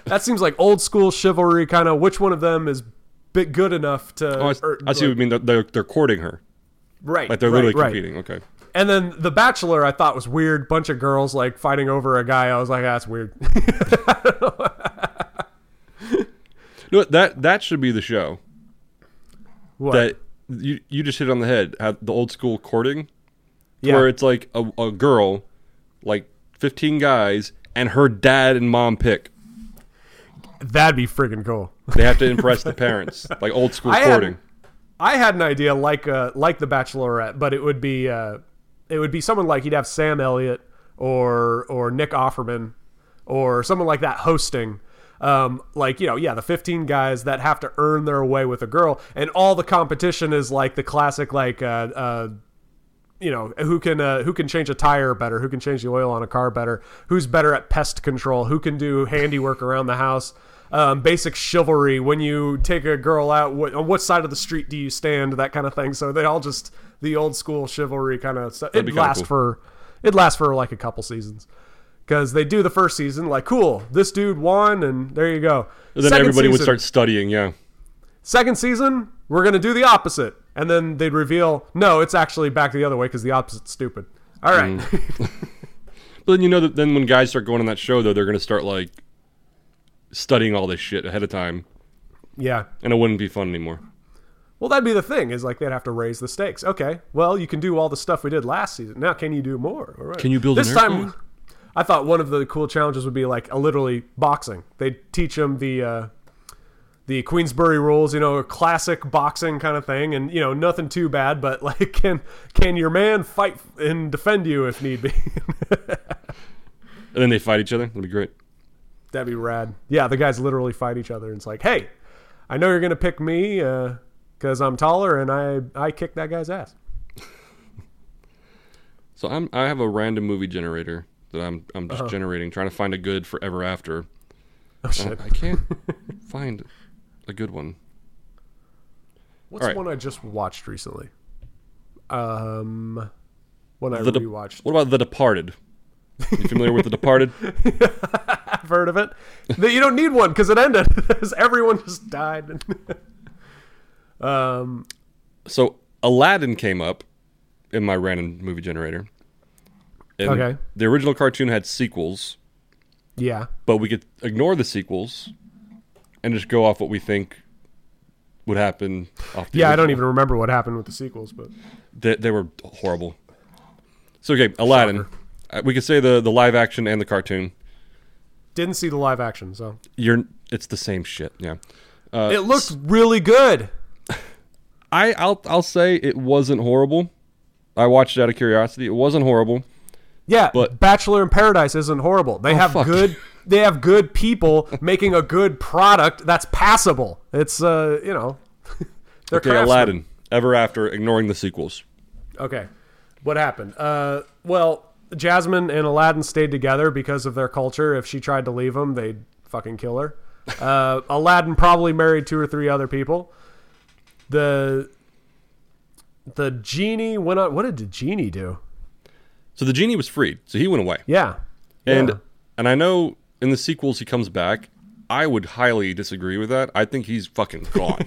That seems like old school chivalry, kind of. Which one of them is bit good enough to? Oh, I, or, I see what you mean. They're, they're they're courting her. Right, Like they're right, literally right. competing. Okay. And then the Bachelor, I thought was weird. Bunch of girls like fighting over a guy. I was like, "Ah, that's weird. No, that that should be the show. what? That you you just hit it on the head. The old school courting, yeah. where it's like a, a girl, like fifteen guys, and her dad and mom pick. That'd be freaking cool. They have to impress the parents, like old school I courting. had, I had an idea like uh, like the Bachelorette, but it would be uh, it would be someone like you'd have Sam Elliott or or Nick Offerman or someone like that hosting. Um, like you know, yeah, the 15 guys that have to earn their way with a girl, and all the competition is like the classic, like uh, uh, you know, who can uh, who can change a tire better, who can change the oil on a car better, who's better at pest control, who can do handiwork around the house, um, basic chivalry. When you take a girl out, what, on what side of the street do you stand? That kind of thing. So they all just the old school chivalry kind of stuff. It lasts cool. for it lasts for like a couple seasons. Because they do the first season, like, cool, this dude won, and there you go. And then Second everybody would start studying. Yeah. Second season, we're going to do the opposite. And then they'd reveal, no, it's actually back the other way because the opposite's stupid. All right. Mm. But then you know that then when guys start going on that show though, they're gonna start like studying all this shit ahead of time, yeah. and it wouldn't be fun anymore. Well, that'd be the thing is like they'd have to raise the stakes. Okay, well, you can do all the stuff we did last season. Now, can you do more? All right. Can you build an this time? airplane? I thought one of the cool challenges would be like a literally boxing. They'd teach them the uh, the Queensberry rules, you know, a classic boxing kind of thing, and you know, nothing too bad, but like, can can your man fight and defend you if need be? And then they fight each other. That'd be great. That'd be rad. Yeah, the guys literally fight each other, and it's like, hey, I know you're gonna pick me because I'm taller and I I kick that guy's ass. So I'm I have a random movie generator that I'm I'm Uh-huh. just generating, trying to find a good for ever after. Oh I, shit! I can't find a good one. What's Alright. one I just watched recently? Um, when I The De- rewatched. what about The Departed? You familiar with The Departed? I've heard of it. That you don't need one because it ended. everyone just died. um, So Aladdin came up in my random movie generator. And Okay. The original cartoon had sequels, yeah, but we could ignore the sequels and just go off what we think would happen. Off the Yeah, I don't even remember what happened with the sequels, but They, they were horrible. So okay, Aladdin. Uh, We could say the the live action and the cartoon. didn't see the live action, so You're it's the same shit. Yeah. Uh, it looked really good. I I'll I'll say it wasn't horrible. I watched it out of curiosity. It wasn't horrible. Yeah, But- Bachelor in Paradise isn't horrible. They have fuck. good they have good people making a good product that's passable. It's uh, you know, they're Okay, craftsmen. Aladdin. Ever after, ignoring the sequels. Okay. What happened? Uh, well, Jasmine and Aladdin stayed together because of their culture. If she tried to leave him, they'd fucking kill her. Uh, Aladdin probably married two or three other people. The the genie went on. What did the genie do? So the genie was freed, so he went away. Yeah, And Yeah. and I know in the sequels he comes back. I would highly disagree with that. I think he's fucking gone.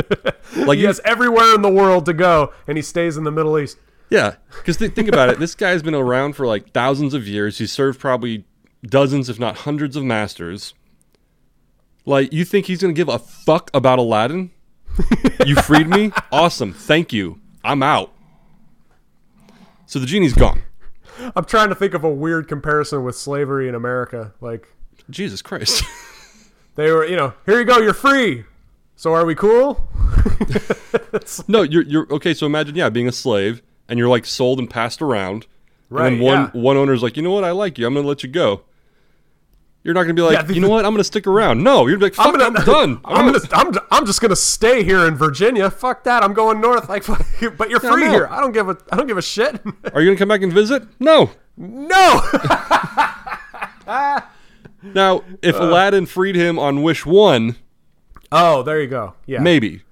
like he has everywhere in the world to go, and he stays in the Middle East. yeah, because th- think about it. This guy's been around for like thousands of years. He's served probably dozens, if not hundreds, of masters. Like you think he's gonna give a fuck about Aladdin? you freed me. Awesome. Thank you. I'm out. So the genie's gone. I'm trying to think of a weird comparison with slavery in America. Like Jesus Christ. they were, you know, here you go, you're free. So are we cool? No, you're you're okay. So imagine, yeah, being a slave, and you're like sold and passed around, Right, And one yeah. one owner's like, you know what, I like you. I'm gonna let you go. You're not gonna be like, Yeah, the- you know what, I'm gonna stick around. No, you're like, fuck, I'm, gonna- done. I'm out." gonna, I'm, I'm just gonna stay here in Virginia. Fuck that. I'm going north. Like, but you're free here. I don't give a, I don't give a shit. Are you gonna come back and visit? No. no. Now, if Uh. Aladdin freed him on wish one, oh, there you go. Yeah. maybe,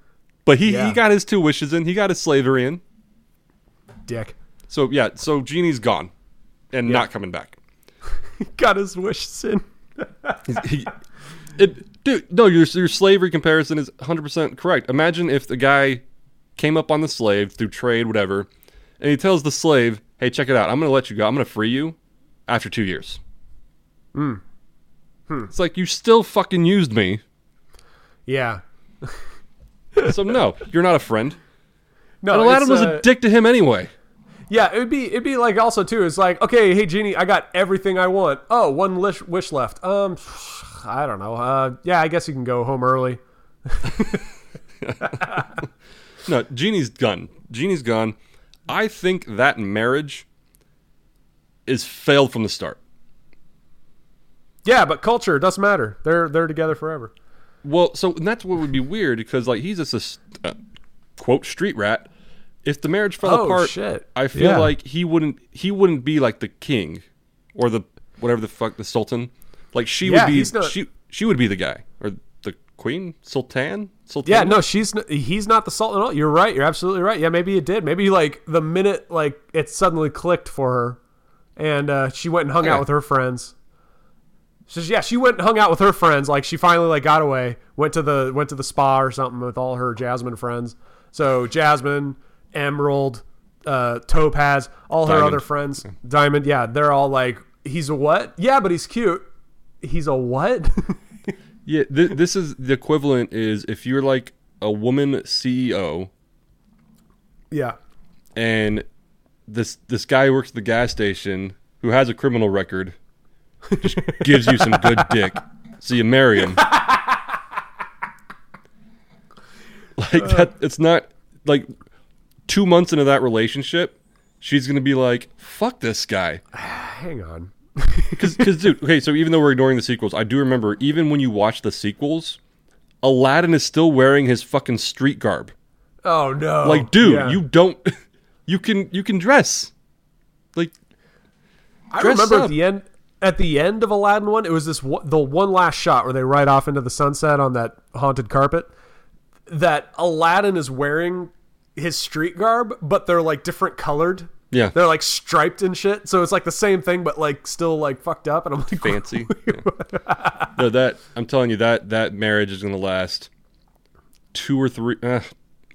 but he Yeah. he got his two wishes in. He got his slavery in. Dick. So yeah, so genie's gone, and not coming back. Got his wishes in. He- it, dude, no, your your slavery comparison is 100 percent correct. Imagine if the guy came up on the slave through trade, whatever, and he tells the slave, "Hey, check it out. I'm gonna let you go. I'm gonna free you after two years." Hmm. It's like you still fucking used me, Yeah. so no, you're not a friend. No. And Aladdin it's, was uh, a dick to him anyway. Yeah, it'd be it'd be like also too. It's like okay, hey genie, I got everything I want. Oh, one wish wish left. Um, I don't know. Uh, yeah, I guess you can go home early. No, Genie's gone. Genie's gone. I think that marriage is failed from the start. Yeah, but culture doesn't matter. They're they're together forever. Well, so that's what would be weird because like he's just a uh, quote street rat. If the marriage fell Oh, apart, shit. I feel Yeah. like he wouldn't he wouldn't be like the king or the whatever the fuck the sultan. Like she Yeah, would be not- she she would be the guy or the queen sultan sultan. Yeah, no, she's he's not the sultan. at all. You're right. You're absolutely right. Yeah, maybe it did. Maybe like the minute like it suddenly clicked for her, and uh, she went and hung Yeah. out with her friends. So yeah, she went and hung out with her friends. Like she finally like got away, went to the went to the spa or something with all her Jasmine friends. So Jasmine, Emerald, uh, Topaz, all her Diamond. other friends, Diamond. Yeah, they're all like, he's a what? Yeah, but he's cute. He's a what? Yeah, th- this is the equivalent. Is if you're like a woman CEO yeah. and this this guy who works at the gas station who has a criminal record just gives you some good dick, so you marry him. Like that, it's not like two months into that relationship, she's gonna be like, "Fuck this guy." Hang on. Because, dude, okay, so even though we're ignoring the sequels, I do remember even when you watch the sequels, Aladdin is still wearing his fucking street garb. Oh no. Like, dude, Yeah. you don't, you can, you can dress. Like, I remember up. at the end at the end of Aladdin one, it was this one, the one last shot where they ride off into the sunset on that haunted carpet. That Aladdin is wearing his street garb, but they're like different colored. yeah, They're like striped and shit, so it's like the same thing, but like still like fucked up. And I'm like, fancy. Yeah. No, that I'm telling you that that marriage is gonna last two or three, uh,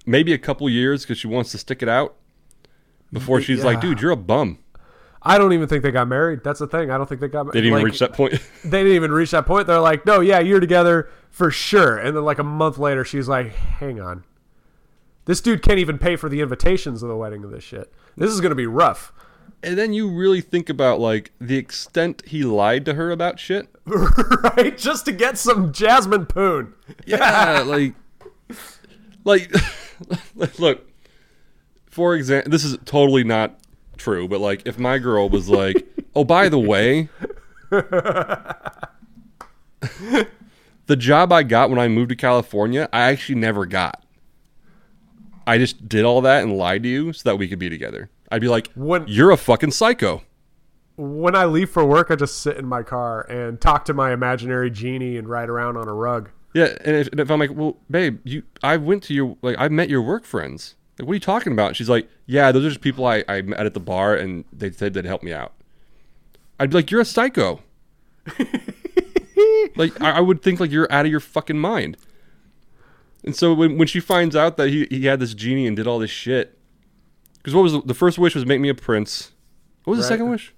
maybe a couple years because she wants to stick it out before she's like, dude, you're a bum. I don't even think they got married. That's the thing. I don't think they got. married. They didn't even like, reach that point. They didn't even reach that point. They're like, no, yeah, you're together for sure. And then like a month later, she's like, hang on, this dude can't even pay for the invitations of the wedding of this shit. This is gonna be rough. and then you really think about like the extent he lied to her about shit. right? Just to get some Jasmine Poon. Yeah, like, like, look. For example, this is totally not true, but like, if my girl was like, "Oh, by the way, the job I got when I moved to California, I actually never got. I just did all that and lied to you so that we could be together." I'd be like, When- "You're a fucking psycho." When I leave for work, I just sit in my car and talk to my imaginary genie and ride around on a rug. Yeah, and if, and if I'm like, well, babe, you, I went to your, like, I met your work friends. Like, what are you talking about? And she's like, yeah, those are just people I, I met at the bar, and they said they'd help me out. I'd be like, you're a psycho. like, I, I would think like you're out of your fucking mind. And so when, when she finds out that he, he had this genie and did all this shit, because what was the, the first wish was make me a prince. What was the second wish?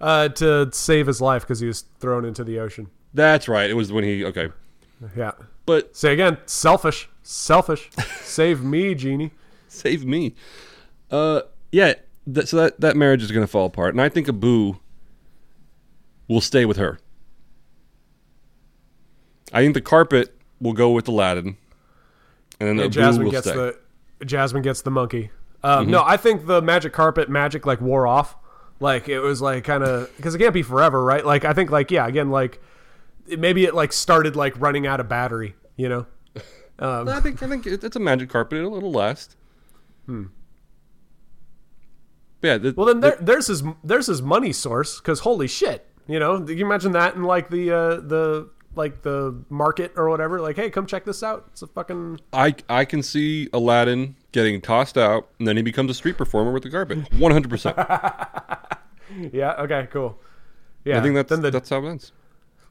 Uh, to save his life because he was thrown into the ocean. That's right. It was when he okay, Yeah. but Say again, selfish, selfish. Save me, genie. Save me. Uh, yeah. That, so that that marriage is gonna fall apart, and I think Abu will stay with her. I think the carpet will go with Aladdin, and then And Jasmine gets stay. the Jasmine gets the monkey. Um, No, I think the magic carpet magic like wore off. Like it was like kind of because it can't be forever, right? Like I think like yeah, again like it, maybe it like started like running out of battery. You know. Um, I think I think it's a magic carpet. It'll, it'll last. Hmm. Yeah. The, well, then there, there's his there's his money source because holy shit, you know, you imagine that in like the uh, the like the market or whatever? Like, hey, come check this out. It's a fucking I I can see Aladdin getting tossed out, and then he becomes a street performer with the carpet. One hundred percent. yeah. Okay, cool. Yeah, I think that's then the that's how it ends.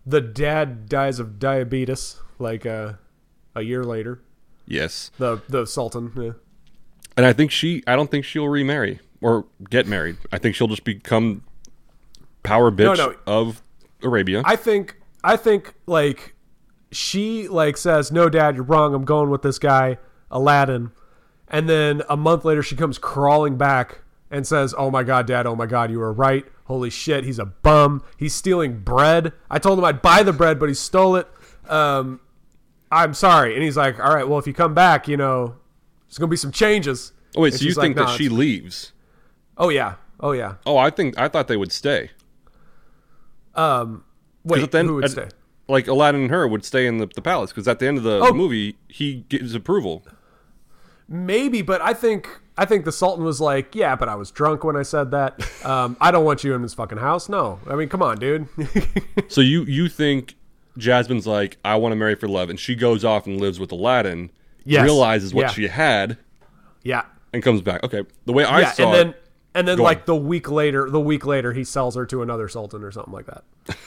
the dad dies of diabetes like uh, a year later. Yes. The the sultan. Yeah. And I think she, I don't think she'll remarry or get married. I think she'll just become power bitch no. of Arabia. I think I think like she like says, "No, Dad, you're wrong. I'm going with this guy, Aladdin." And then a month later, she comes crawling back and says, "Oh my God, Dad! Oh my God, you were right. Holy shit, he's a bum. He's stealing bread. I told him I'd buy the bread, but he stole it. Um, I'm sorry." And he's like, "All right, well, if you come back, you know, there's gonna be some changes." oh wait, And so you she's like, think "Nah, that she leaves? Oh yeah, oh yeah. Oh, I think I thought they would stay. Wait, at the end- who would at- stay? Like Aladdin and her would stay in the, the palace because at the end of the Oh. movie he gives approval. Maybe, but I think I think the Sultan was like, "Yeah, but I was drunk when I said that. Um, I don't want you in this fucking house. No, I mean, come on, dude. So you you think Jasmine's like I want to marry for love, and she goes off and lives with Aladdin, Yes. realizes what Yeah. she had, yeah, and comes back. Okay, the way I yeah, saw and then it, and then like on. the week later, the week later, he sells her to another Sultan or something like that.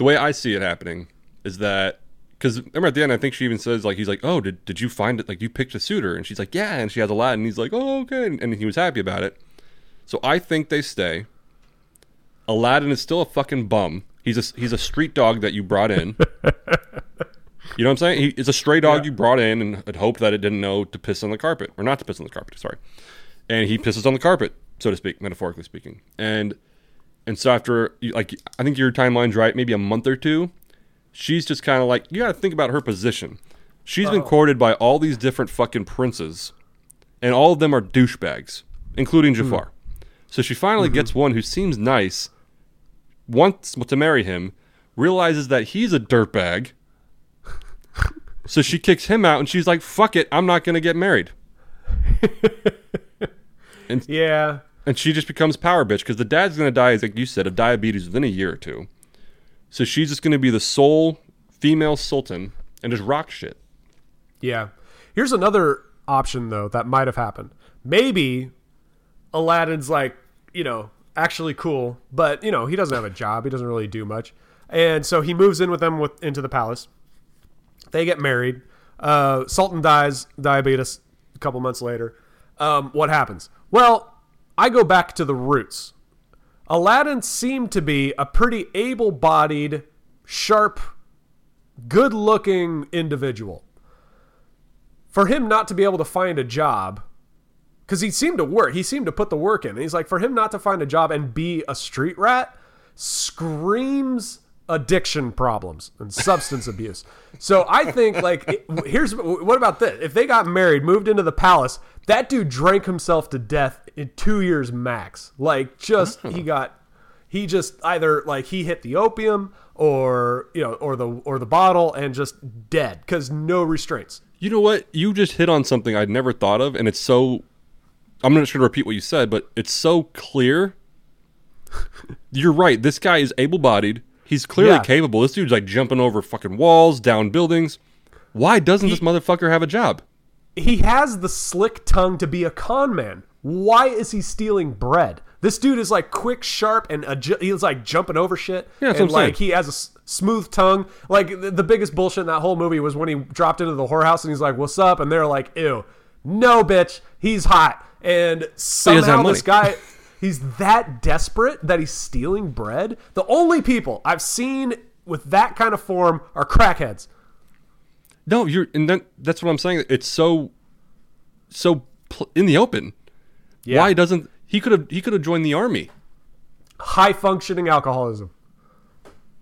the way I see it happening is that because remember at the end I think she even says like he's like oh did, did you find it? Like you picked a suitor. And she's like yeah. And she has a Aladdin and he's like oh okay. And, and he was happy about it. So I think they stay. Aladdin is still a fucking bum. He's a he's a street dog that you brought in. You know what I'm saying? He, it's a stray dog Yeah. you brought in and had hoped that it didn't know to piss on the carpet or not to piss on the carpet sorry. And he pisses on the carpet so to speak metaphorically speaking. And and so after, like, I think your timeline's right. Maybe a month or two, she's just kind of like you got to think about her position. She's been oh. courted by all these different fucking princes, and all of them are douchebags, including hmm. Jafar. So she finally mm-hmm. gets one who seems nice, wants to marry him, realizes that he's a dirtbag. so she kicks him out, and she's like, "Fuck it, I'm not gonna get married." Yeah, and she just becomes power bitch because the dad's gonna die, like you said, of diabetes within a year or two. So she's just gonna be the sole female sultan and just rock shit. yeah. Here's another option though that might have happened. Maybe Aladdin's like, you know, actually cool, but you know, he doesn't have a job. He doesn't really do much, and so he moves in with them with into the palace. They get married. Uh, Sultan dies, diabetes. A couple months later, um, what happens? Well, I go back to the roots. Aladdin seemed to be a pretty able-bodied, sharp, good-looking individual. For him not to be able to find a job, because he seemed to work, he seemed to put the work in. He's like, for him not to find a job and be a street rat screams addiction problems and substance abuse. So I think like here's what about this? If they got married, moved into the palace, that dude drank himself to death in 2 years max. Like just he oh. got he just either like he hit the opium or you know or the or the bottle and just dead cuz no restraints. You know what? You just hit on something I'd never thought of, and it's so. I'm not sure to repeat what you said, but it's so clear. You're right. This guy is able bodied. He's clearly Yeah. capable. This dude's like jumping over fucking walls, down buildings. Why doesn't this motherfucker have a job? He has the slick tongue to be a con man. Why is he stealing bread? This dude is like quick, sharp, and he's like jumping over shit. Yeah, and like saying. he has a s- smooth tongue. Like the, the biggest bullshit in that whole movie was when he dropped into the whorehouse and he's like, "What's up?" and they're like, "Ew, no, bitch, he's hot." And somehow this guy. He's that desperate that he's stealing bread. The only people I've seen with that kind of form are crackheads. No, you're, and that, that's what I'm saying. It's so, so pl- in the open. Yeah. Why doesn't he could have he could have joined the army? High functioning alcoholism.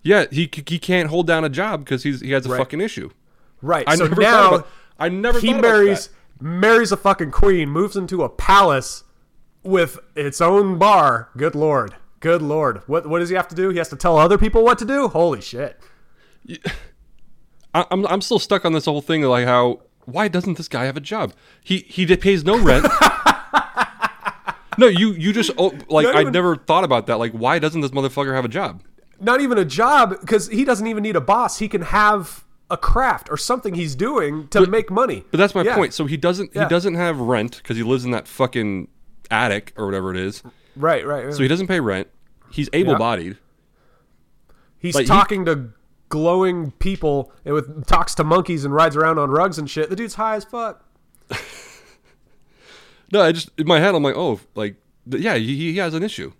Yeah, he he can't hold down a job because he's he has a Right. fucking issue. Right. I so never now about, I never he marries marries a fucking queen, moves into a palace with its own bar. Good lord. Good lord. What what does he have to do? He has to tell other people what to do? Holy shit. I, I'm I'm still stuck on this whole thing like how why doesn't this guy have a job? He he pays no rent. no, you you just oh, like I never thought about that. Like why doesn't this motherfucker have a job? Not even a job because he doesn't even need a boss. He can have a craft or something he's doing to make money. But that's my Yeah. point. So he doesn't Yeah. he doesn't have rent because he lives in that fucking attic or whatever it is. Right, right. So he doesn't pay rent. He's able bodied. He's like, he- talking to glowing people and with talks to monkeys and rides around on rugs and shit. The dude's high as fuck. No, I just in my head I'm like, oh, like yeah, he, he has an issue.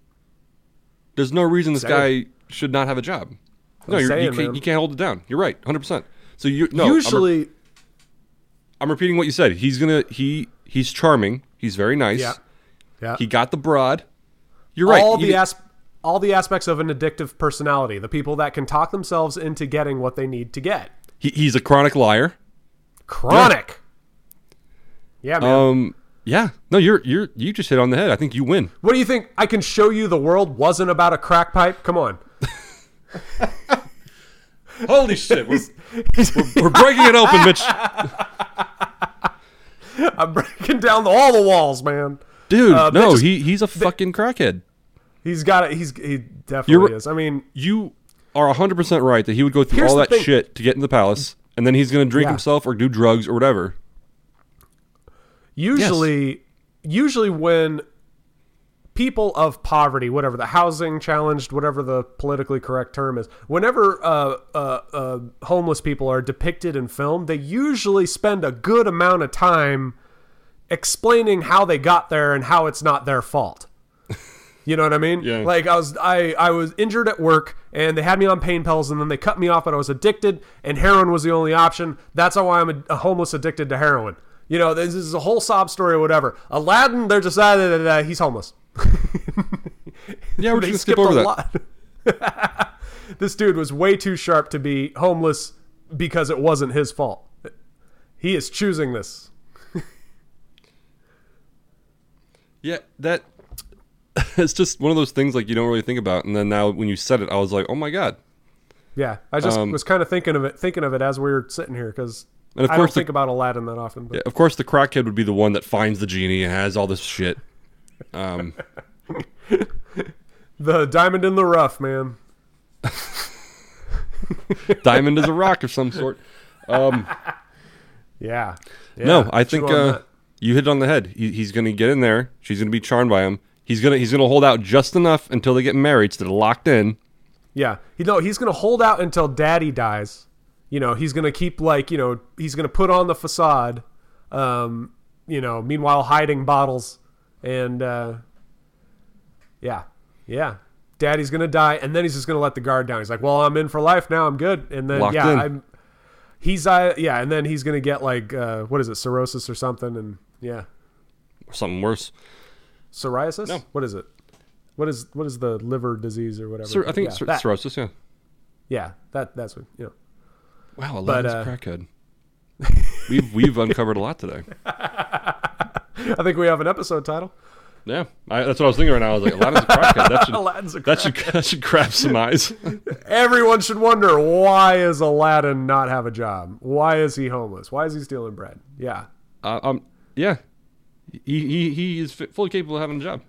There's no reason this guy should not have a job. No, I'm you're, you can't you can't hold it down. You're right, 100. percent So you no, I'm re- Usually I'm repeating what you said. He's gonna he he's charming. He's very nice. Yeah. Yeah. He got the broad. You're right. all he the did- as- all the aspects of an addictive personality. The people that can talk themselves into getting what they need to get. he, he's a chronic liar. Chronic. Yeah, man. Um. Yeah. No, you're you're you just hit on the head. I think you win. what do you think? I can show you the world wasn't about a crack pipe. Come on. Holy shit! We're, we're breaking it open, Mitch. I'm breaking down all the walls, man. Dude, Uh, no, just- he he's a fucking crackhead. He's got it. He's he definitely You're- is. I mean, You are 100% right that he would go through all that thing. shit to get into the palace, and then he's going to drink Yeah. himself or do drugs or whatever. usually usually when people of poverty whatever the housing challenged whatever the politically correct term is whenever uh, uh, uh, homeless people are depicted in film they usually spend a good amount of time explaining how they got there and how it's not their fault you know what I mean? Yeah. Like I was, I, I was injured at work, and they had me on pain pills, and then they cut me off, but I was addicted, and heroin was the only option. That's why I'm a, a homeless addicted to heroin. You know, this is a whole sob story or whatever. Aladdin, they're just that uh, he's homeless. Yeah, we're just gonna skip over that. lot. this dude was way too sharp to be homeless because it wasn't his fault. He is choosing this. Yeah, that it's just one of those things like you don't really think about, and then now when you said it, I was like, oh my god. Yeah, I just Um, was kind of thinking of it, thinking of it as we were sitting here because And of I course don't the- think about Aladdin that often. But Yeah, of course, the crackhead would be the one that finds the genie and has all this shit. Um, the diamond in the rough, man. diamond is a rock of some sort. Um, Yeah. Yeah, no, I think uh, you hit it on the head. He, he's going to get in there. She's going to be charmed by him. He's gonna he's gonna hold out just enough until they get married, so they're locked in. Yeah, you know he's gonna hold out until Daddy dies. You know he's gonna keep like you know he's gonna put on the facade. Um, you know, meanwhile hiding bottles and uh, yeah, yeah. Daddy's gonna die, and then he's just gonna let the guard down. He's like, "Well, I'm in for life now. I'm good." And then Locked yeah, in. I'm. He's uh yeah, and then he's gonna get like uh what is it cirrhosis or something, and yeah, something worse. Psoriasis. No. What is it? What is what is the liver disease or whatever? Cir- I think yeah, it's cir- cirrhosis. Yeah. yeah, that that's what you know. Wow, But, Aladdin's uh, crackhead. we've we've uncovered a lot today. I think we have an episode title. Yeah, I, that's what I was thinking right now. I was like, Aladdin's a crackhead. That should Aladdin's a that should that should grab some eyes. Everyone should wonder why is Aladdin not have a job? Why is he homeless? Why is he stealing bread? Yeah. uh, um, yeah, he he he is fully capable of having a job.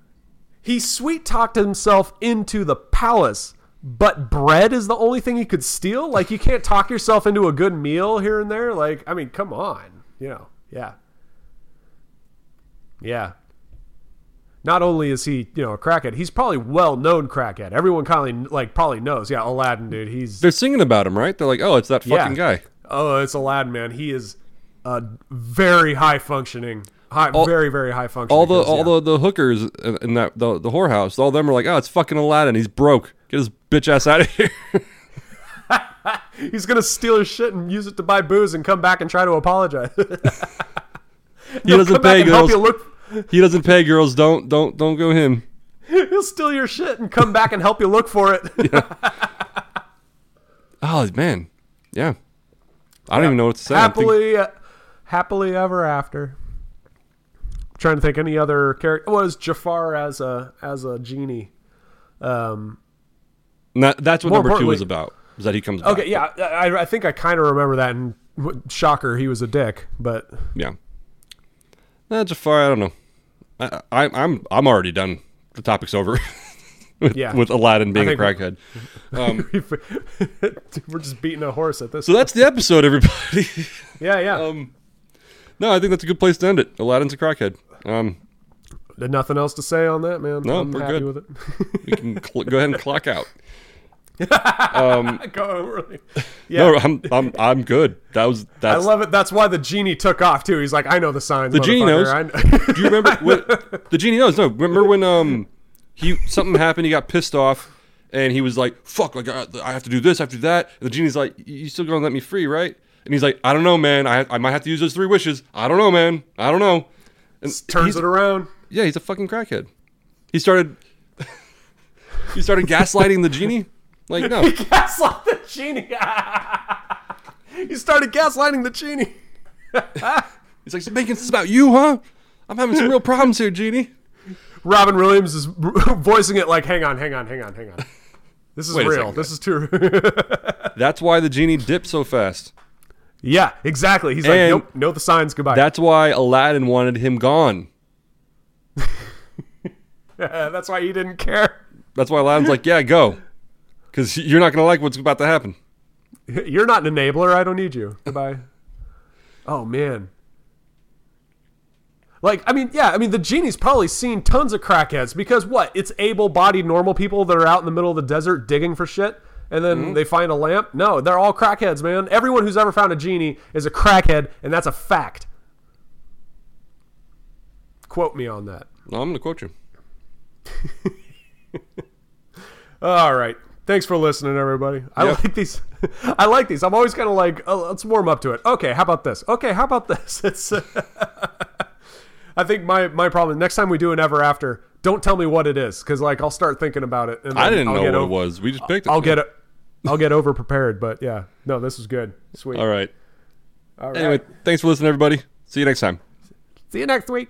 He sweet talked himself into the palace, but bread is the only thing he could steal? Like you can't talk yourself into a good meal here and there? Like, I mean, come on. You know, yeah. Yeah. Not only is he, you know, a crackhead, he's probably well known crackhead. Everyone kind of like probably knows. Yeah, Aladdin, dude. He's They're singing about him, right? They're like, oh, it's that fucking Yeah. guy. Oh, it's Aladdin, man. He is a very high functioning, high, All- very very high functioning. All the all yeah. the, the hookers in that the, the whorehouse, all of them are like, oh, it's fucking Aladdin. He's broke. Get his bitch ass out of here. he's gonna steal his shit and use it to buy booze and come back and try to apologize. he doesn't pay girls. look. He doesn't pay girls. Don't don't don't go him. He'll steal your shit and come back and help you look for it. Oh man, yeah. I don't even know what to say. Happily, uh, happily ever after. Trying to think any other character was Jafar as a as a genie. Um, That- that's what number two was about. Is that he comes back. okay, yeah, I, I think I kind of remember that. And shocker, he was a dick, but Yeah. Nah, Jafar, I don't know. I, I, I'm I'm already done. The topic's over. with, Yeah. with Aladdin being a crackhead. Um, we're just beating a horse at this. so that's the episode, everybody. yeah, yeah. um, no, I think that's a good place to end it. Aladdin's a crackhead. Um, There's nothing else to say on that, man. No, I'm we're happy good. with it. we can cl- go ahead and clock out. Um, Go really. Yeah. No, I'm I'm I'm good. That was that I that's. love it. That's why the genie took off too. He's like, I know the signs. The genie knows. kn- Do you remember when the genie knows? No, remember when um he something happened, he got pissed off, and he was like, "Fuck! Like I, I have to do this, I have to do that." And the genie's like, "You still gonna let me free, right?" And he's like, "I don't know, man. I I might have to use those three wishes. I don't know, man. I don't know." And turns it around. Yeah, he's a fucking crackhead. He started. he started gaslighting the genie. Like no, Gaslight the genie. he started gaslighting the genie. he's like, "Making this about you, huh? I'm having some real problems here, genie." Robin Williams is voicing it like, hang on, hang on, hang on, hang on. This is Wait real. This is true. That's why the genie dipped so fast. Yeah, exactly. He's like, And- nope, know the signs. Goodbye. That's why Aladdin wanted him gone. That's why he didn't care. That's why Aladdin's like, yeah, go. Because you're not to like what's about to happen. You're not an enabler. I don't need you. Goodbye. oh man. Like, I mean, yeah, I mean, the genie's probably seen tons of crackheads because what? It's able-bodied normal people that are out in the middle of the desert digging for shit, and then mm-hmm. they find a lamp. No, they're all crackheads, man. Everyone who's ever found a genie is a crackhead, and that's a fact. Quote me on that. No, I'm going to quote you. All right. Thanks for listening, everybody. I Yep. like these. I like these. I'm always kind of like, oh, let's warm up to it. Okay, how about this? Okay, how about this? It's. I think my my problem next time we do an ever after, don't tell me what it is because like I'll start thinking about it. And I didn't I'll know what o- it was. We just picked it. I'll get it. I'll get over prepared, but yeah, no, this is good. Sweet. All right. All right. Anyway, thanks for listening, everybody. See you next time. see you next week.